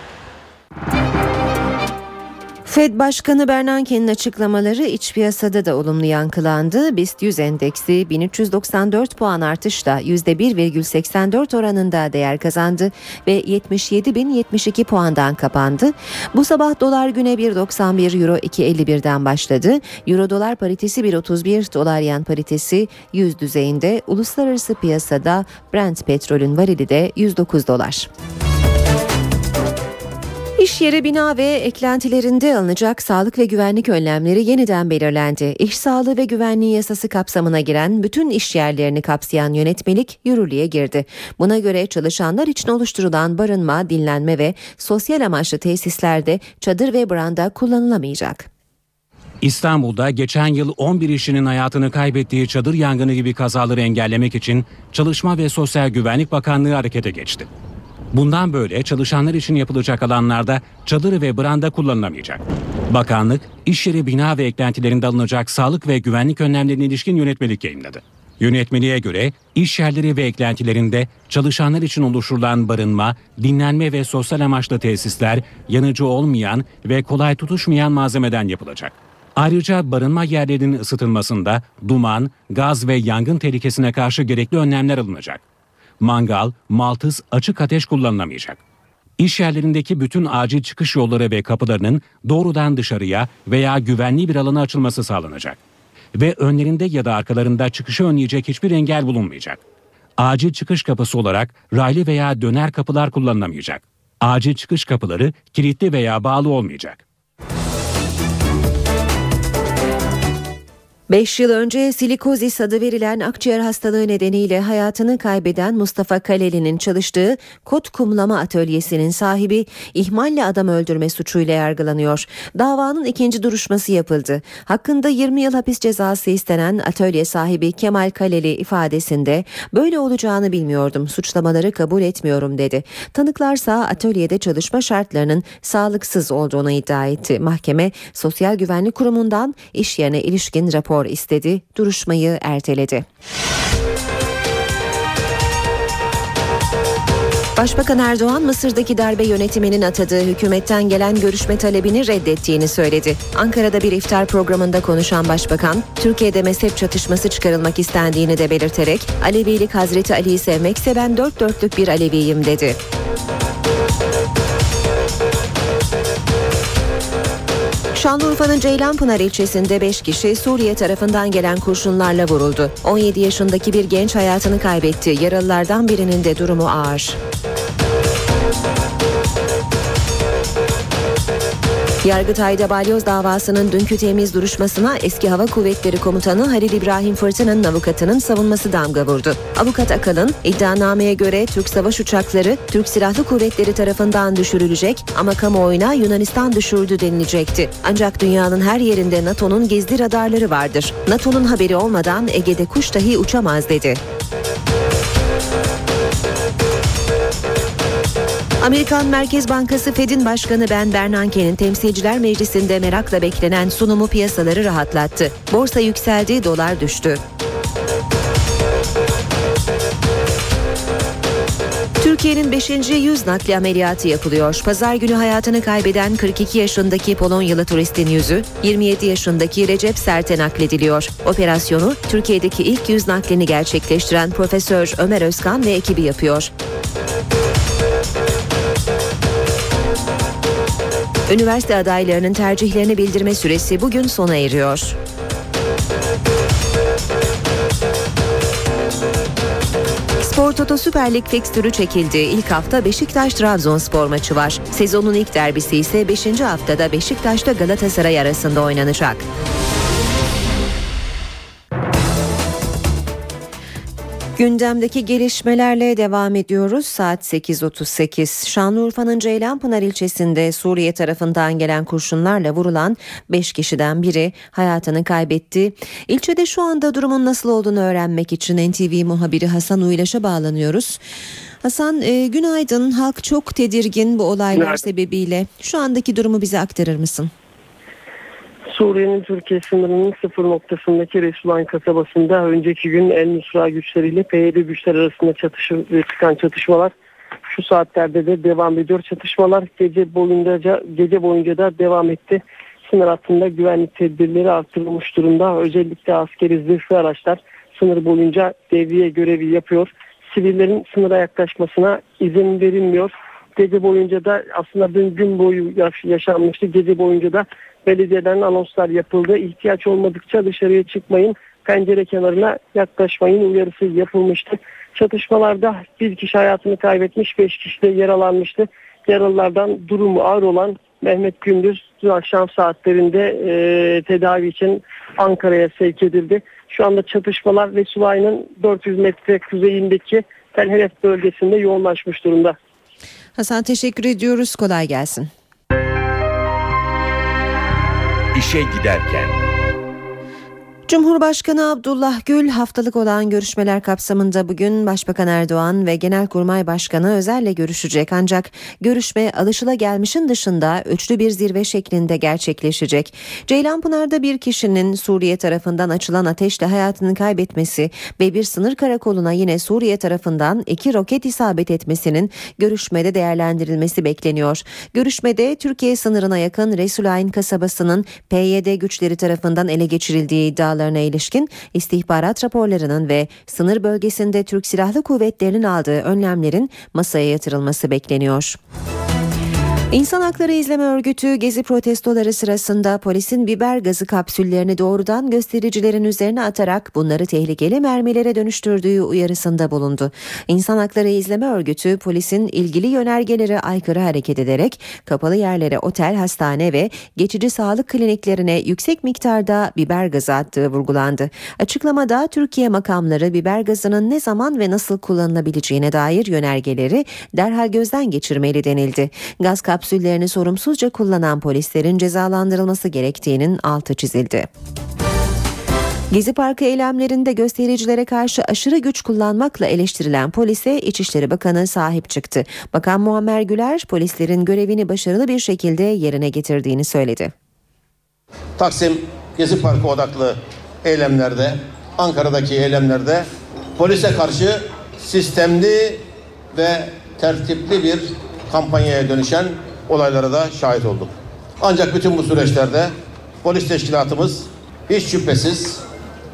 Fed Başkanı Bernanke'nin açıklamaları iç piyasada da olumlu yankılandı. BIST 100 endeksi 1394 puan artışla %1,84 oranında değer kazandı ve 77.072 puandan kapandı. Bu sabah dolar güne 1.91 euro 2.51'den başladı. Euro dolar paritesi 1.31 dolar yan paritesi 100 düzeyinde. Uluslararası piyasada Brent petrolün varili de 109 dolar. İş yeri bina ve eklentilerinde alınacak sağlık ve güvenlik önlemleri yeniden belirlendi. İş sağlığı ve güvenliği yasası kapsamına giren bütün iş yerlerini kapsayan yönetmelik yürürlüğe girdi. Buna göre çalışanlar için oluşturulan barınma, dinlenme ve sosyal amaçlı tesislerde çadır ve branda kullanılamayacak. İstanbul'da geçen yıl 11 işçinin hayatını kaybettiği çadır yangını gibi kazaları engellemek için Çalışma ve Sosyal Güvenlik Bakanlığı harekete geçti. Bundan böyle çalışanlar için yapılacak alanlarda çadır ve branda kullanılamayacak. Bakanlık, iş yeri bina ve eklentilerinde alınacak sağlık ve güvenlik önlemlerine ilişkin yönetmelik yayınladı. Yönetmeliğe göre iş yerleri ve eklentilerinde çalışanlar için oluşturulan barınma, dinlenme ve sosyal amaçlı tesisler yanıcı olmayan ve kolay tutuşmayan malzemeden yapılacak. Ayrıca barınma yerlerinin ısıtılmasında duman, gaz ve yangın tehlikesine karşı gerekli önlemler alınacak mangal, maltız, açık ateş kullanılamayacak. İş yerlerindeki bütün acil çıkış yolları ve kapılarının doğrudan dışarıya veya güvenli bir alana açılması sağlanacak. Ve önlerinde ya da arkalarında çıkışı önleyecek hiçbir engel bulunmayacak. Acil çıkış kapısı olarak raylı veya döner kapılar kullanılamayacak. Acil çıkış kapıları kilitli veya bağlı olmayacak. 5 yıl önce silikozis adı verilen akciğer hastalığı nedeniyle hayatını kaybeden Mustafa Kaleli'nin çalıştığı kot kumlama atölyesinin sahibi ihmalle adam öldürme suçuyla yargılanıyor. Davanın ikinci duruşması yapıldı. Hakkında 20 yıl hapis cezası istenen atölye sahibi Kemal Kaleli ifadesinde böyle olacağını bilmiyordum. Suçlamaları kabul etmiyorum dedi. Tanıklarsa atölyede çalışma şartlarının sağlıksız olduğunu iddia etti. Mahkeme Sosyal Güvenlik Kurumu'ndan iş yerine ilişkin rapor rapor istedi, duruşmayı erteledi. Başbakan Erdoğan Mısır'daki darbe yönetiminin atadığı hükümetten gelen görüşme talebini reddettiğini söyledi. Ankara'da bir iftar programında konuşan başbakan, Türkiye'de mezhep çatışması çıkarılmak istendiğini de belirterek Alevilik Hazreti Ali'yi sevmekse ben dört dörtlük bir Aleviyim dedi. Şanlıurfa'nın Ceylanpınar ilçesinde 5 kişi Suriye tarafından gelen kurşunlarla vuruldu. 17 yaşındaki bir genç hayatını kaybetti. Yaralılardan birinin de durumu ağır. Yargıtay'da balyoz davasının dünkü temiz duruşmasına eski Hava Kuvvetleri Komutanı Halil İbrahim Fırtına'nın avukatının savunması damga vurdu. Avukat Akalın iddianameye göre Türk savaş uçakları Türk Silahlı Kuvvetleri tarafından düşürülecek ama kamuoyuna Yunanistan düşürdü denilecekti. Ancak dünyanın her yerinde NATO'nun gizli radarları vardır. NATO'nun haberi olmadan Ege'de kuş dahi uçamaz dedi. Amerikan Merkez Bankası Fed'in başkanı Ben Bernanke'nin Temsilciler Meclisi'nde merakla beklenen sunumu piyasaları rahatlattı. Borsa yükseldi, dolar düştü. Türkiye'nin 5. yüz nakli ameliyatı yapılıyor. Pazar günü hayatını kaybeden 42 yaşındaki Polonyalı turistin yüzü 27 yaşındaki Recep Sert'e naklediliyor. Operasyonu Türkiye'deki ilk yüz naklini gerçekleştiren Profesör Ömer Özkan ve ekibi yapıyor. Üniversite adaylarının tercihlerini bildirme süresi bugün sona eriyor. Spor Toto Süper Lig fikstürü çekildi. İlk hafta Beşiktaş-Trabzonspor maçı var. Sezonun ilk derbisi ise 5. haftada Beşiktaş'ta Galatasaray arasında oynanacak. Gündemdeki gelişmelerle devam ediyoruz. Saat 8.38. Şanlıurfa'nın Ceylanpınar ilçesinde Suriye tarafından gelen kurşunlarla vurulan 5 kişiden biri hayatını kaybetti. İlçede şu anda durumun nasıl olduğunu öğrenmek için NTV muhabiri Hasan Uylaş'a bağlanıyoruz. Hasan e, günaydın. Halk çok tedirgin bu olaylar günaydın. sebebiyle. Şu andaki durumu bize aktarır mısın? Suriye'nin Türkiye sınırının sıfır noktasındaki Resulayn kasabasında önceki gün El Nusra güçleriyle PYD güçler arasında çatışma, çıkan çatışmalar şu saatlerde de devam ediyor. Çatışmalar gece boyunca gece boyunca da devam etti. sınır hattında güvenlik tedbirleri artırılmış durumda. Özellikle askeri zırhlı araçlar sınır boyunca devriye görevi yapıyor. Sivillerin sınıra yaklaşmasına izin verilmiyor. Gece boyunca da aslında dün gün boyu yaşanmıştı. Gece boyunca da belediyeden anonslar yapıldı. İhtiyaç olmadıkça dışarıya çıkmayın, pencere kenarına yaklaşmayın uyarısı yapılmıştı. Çatışmalarda bir kişi hayatını kaybetmiş, beş kişi de yaralanmıştı. Yaralılardan durumu ağır olan Mehmet Gündüz dün akşam saatlerinde e, tedavi için Ankara'ya sevk edildi. Şu anda çatışmalar Resulayn'ın 400 metre kuzeyindeki Tel bölgesinde yoğunlaşmış durumda. Hasan teşekkür ediyoruz. Kolay gelsin. İşe giderken Cumhurbaşkanı Abdullah Gül haftalık olan görüşmeler kapsamında bugün Başbakan Erdoğan ve Genelkurmay Başkanı Özel'le görüşecek ancak görüşme alışılagelmişin dışında üçlü bir zirve şeklinde gerçekleşecek. Ceylanpınar'da bir kişinin Suriye tarafından açılan ateşle hayatını kaybetmesi ve bir sınır karakoluna yine Suriye tarafından iki roket isabet etmesinin görüşmede değerlendirilmesi bekleniyor. Görüşmede Türkiye sınırına yakın Resulayn kasabasının PYD güçleri tarafından ele geçirildiği iddiaları iddialarına ilişkin istihbarat raporlarının ve sınır bölgesinde Türk Silahlı Kuvvetleri'nin aldığı önlemlerin masaya yatırılması bekleniyor. İnsan Hakları İzleme Örgütü gezi protestoları sırasında polisin biber gazı kapsüllerini doğrudan göstericilerin üzerine atarak bunları tehlikeli mermilere dönüştürdüğü uyarısında bulundu. İnsan Hakları İzleme Örgütü polisin ilgili yönergelere aykırı hareket ederek kapalı yerlere otel, hastane ve geçici sağlık kliniklerine yüksek miktarda biber gazı attığı vurgulandı. Açıklamada Türkiye makamları biber gazının ne zaman ve nasıl kullanılabileceğine dair yönergeleri derhal gözden geçirmeli denildi. Gaz kapsüllerini sorumsuzca kullanan polislerin cezalandırılması gerektiğinin altı çizildi. Gezi Parkı eylemlerinde göstericilere karşı aşırı güç kullanmakla eleştirilen polise İçişleri Bakanı sahip çıktı. Bakan Muammer Güler polislerin görevini başarılı bir şekilde yerine getirdiğini söyledi. Taksim Gezi Parkı odaklı eylemlerde, Ankara'daki eylemlerde polise karşı sistemli ve tertipli bir kampanyaya dönüşen olaylara da şahit olduk. Ancak bütün bu süreçlerde polis teşkilatımız hiç şüphesiz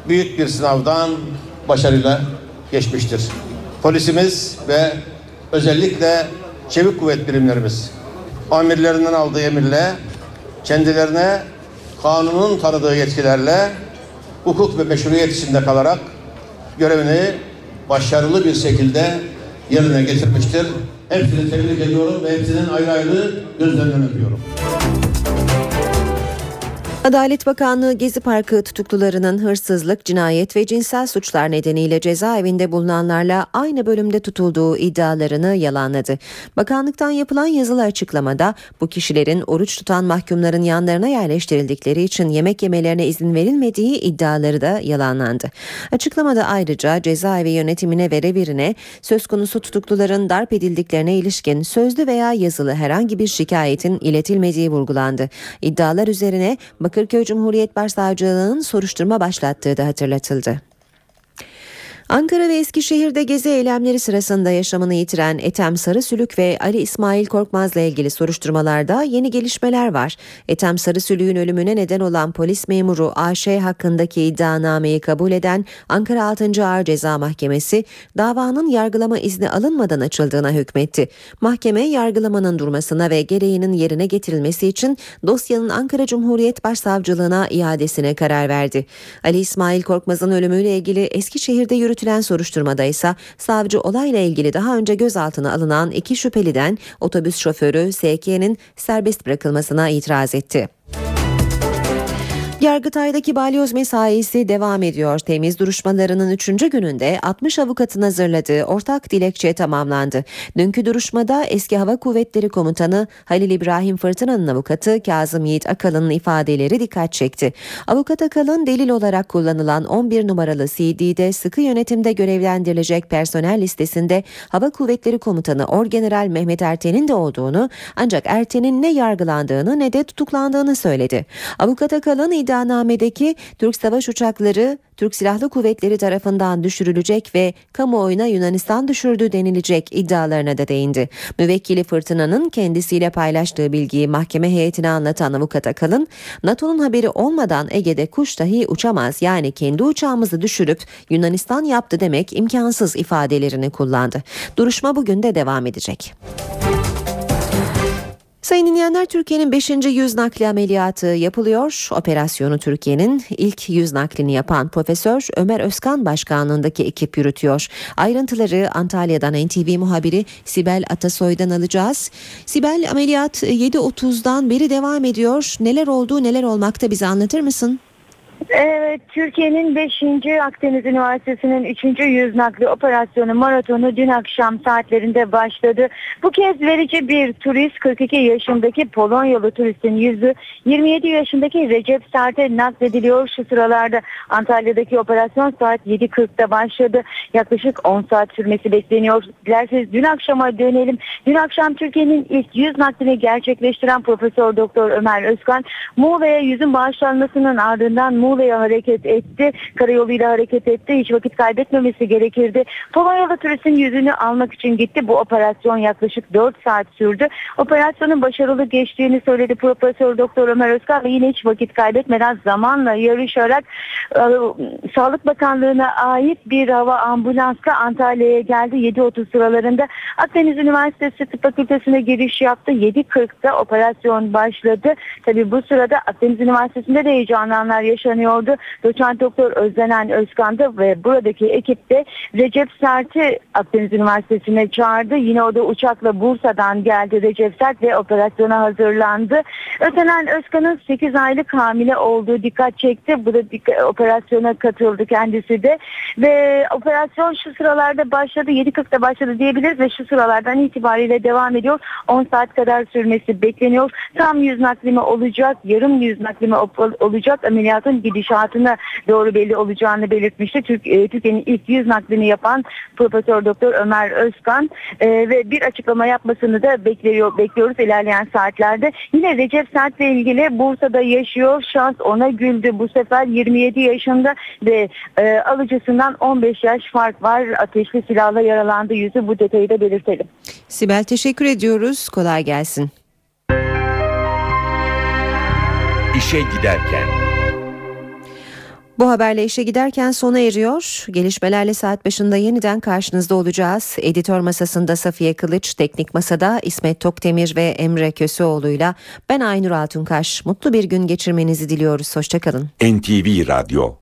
büyük bir sınavdan başarıyla geçmiştir. Polisimiz ve özellikle çevik kuvvet birimlerimiz amirlerinden aldığı emirle kendilerine kanunun tanıdığı yetkilerle hukuk ve meşruiyet içinde kalarak görevini başarılı bir şekilde yerine getirmiştir. Hepsini tebrik ediyorum ve hepsinin ayrı ayrı gözlerinden öpüyorum. Adalet Bakanlığı Gezi Parkı tutuklularının hırsızlık, cinayet ve cinsel suçlar nedeniyle cezaevinde bulunanlarla aynı bölümde tutulduğu iddialarını yalanladı. Bakanlıktan yapılan yazılı açıklamada bu kişilerin oruç tutan mahkumların yanlarına yerleştirildikleri için yemek yemelerine izin verilmediği iddiaları da yalanlandı. Açıklamada ayrıca cezaevi yönetimine ve revirine söz konusu tutukluların darp edildiklerine ilişkin sözlü veya yazılı herhangi bir şikayetin iletilmediği vurgulandı. İddialar üzerine Bakırköy Cumhuriyet Başsavcılığı'nın soruşturma başlattığı da hatırlatıldı. Ankara ve Eskişehir'de gezi eylemleri sırasında yaşamını yitiren Ethem Sarısülük ve Ali İsmail Korkmaz'la ilgili soruşturmalarda yeni gelişmeler var. Ethem Sarısülük'ün ölümüne neden olan polis memuru AŞ hakkındaki iddianameyi kabul eden Ankara 6. Ağır Ceza Mahkemesi davanın yargılama izni alınmadan açıldığına hükmetti. Mahkeme yargılamanın durmasına ve gereğinin yerine getirilmesi için dosyanın Ankara Cumhuriyet Başsavcılığına iadesine karar verdi. Ali İsmail Korkmaz'ın ölümüyle ilgili Eskişehir'de yürütülen yürütülen soruşturmada ise savcı olayla ilgili daha önce gözaltına alınan iki şüpheliden otobüs şoförü SK'nin serbest bırakılmasına itiraz etti. Yargıtay'daki balyoz mesaisi devam ediyor. Temiz duruşmalarının 3. gününde 60 avukatın hazırladığı ortak dilekçe tamamlandı. Dünkü duruşmada eski Hava Kuvvetleri Komutanı Halil İbrahim Fırtına'nın avukatı Kazım Yiğit Akalın'ın ifadeleri dikkat çekti. Avukat Akalın delil olarak kullanılan 11 numaralı CD'de sıkı yönetimde görevlendirilecek personel listesinde Hava Kuvvetleri Komutanı Orgeneral Mehmet Erten'in de olduğunu ancak Erten'in ne yargılandığını ne de tutuklandığını söyledi. Avukat Akalın iddia iddianamedeki Türk savaş uçakları Türk Silahlı Kuvvetleri tarafından düşürülecek ve kamuoyuna Yunanistan düşürdü denilecek iddialarına da değindi. Müvekkili Fırtına'nın kendisiyle paylaştığı bilgiyi mahkeme heyetine anlatan avukat Akalın, NATO'nun haberi olmadan Ege'de kuş dahi uçamaz yani kendi uçağımızı düşürüp Yunanistan yaptı demek imkansız ifadelerini kullandı. Duruşma bugün de devam edecek. Sayın dinleyenler Türkiye'nin 5. yüz nakli ameliyatı yapılıyor. Operasyonu Türkiye'nin ilk yüz naklini yapan Profesör Ömer Özkan başkanlığındaki ekip yürütüyor. Ayrıntıları Antalya'dan NTV muhabiri Sibel Atasoy'dan alacağız. Sibel ameliyat 7.30'dan beri devam ediyor. Neler oldu neler olmakta bize anlatır mısın? Evet, Türkiye'nin 5. Akdeniz Üniversitesi'nin 3. yüz nakli operasyonu maratonu dün akşam saatlerinde başladı. Bu kez verici bir turist 42 yaşındaki Polonyalı turistin yüzü 27 yaşındaki Recep Sert'e naklediliyor şu sıralarda. Antalya'daki operasyon saat 7.40'da başladı. Yaklaşık 10 saat sürmesi bekleniyor. Dilerseniz dün akşama dönelim. Dün akşam Türkiye'nin ilk yüz naklini gerçekleştiren Profesör Doktor Ömer Özkan Muğla'ya yüzün bağışlanmasının ardından Muğla'ya hareket etti. Karayoluyla hareket etti. Hiç vakit kaybetmemesi gerekirdi. Polonyalı turistin yüzünü almak için gitti. Bu operasyon yaklaşık 4 saat sürdü. Operasyonun başarılı geçtiğini söyledi Profesör Doktor Ömer Özkan ve yine hiç vakit kaybetmeden zamanla yarışarak e, Sağlık Bakanlığı'na ait bir hava ambulansla Antalya'ya geldi. 7.30 sıralarında Akdeniz Üniversitesi Tıp Fakültesi'ne giriş yaptı. 7.40'da operasyon başladı. Tabi bu sırada Akdeniz Üniversitesi'nde de heyecanlı anlar yaşanıyordu. Doçent Doktor Özlenen Özkan'da ve buradaki ekip de Recep Sert'i Akdeniz Üniversitesi'ne çağırdı. Yine o da uçakla Bursa'dan geldi Recep Sert ve operasyona hazırlandı. Özlenen Özkan'ın 8 aylık hamile olduğu dikkat çekti. Bu da operasyona katıldı kendisi de. Ve operasyon şu sıralarda başladı. 7.40'da başladı diyebiliriz ve şu sıralardan itibariyle devam ediyor. 10 saat kadar sürmesi bekleniyor. Tam yüz naklimi olacak, yarım yüz naklimi olacak ameliyatın gidişatına doğru belli olacağını belirtmişti. Türk, e, Türkiye'nin ilk yüz naklini yapan Profesör Doktor Ömer Özkan e, ve bir açıklama yapmasını da bekliyor, bekliyoruz ilerleyen saatlerde. Yine Recep Sert ile ilgili Bursa'da yaşıyor. Şans ona güldü. Bu sefer 27 yaşında ve e, alıcısından 15 yaş fark var. Ateşli silahla yaralandı yüzü. Bu detayı da belirtelim. Sibel teşekkür ediyoruz. Kolay gelsin. İşe giderken. Bu haberle işe giderken sona eriyor. Gelişmelerle saat başında yeniden karşınızda olacağız. Editör masasında Safiye Kılıç, teknik masada İsmet Tokdemir ve Emre Köseoğlu'yla ben Aynur Altunkaş. Mutlu bir gün geçirmenizi diliyoruz. Hoşçakalın. NTV Radyo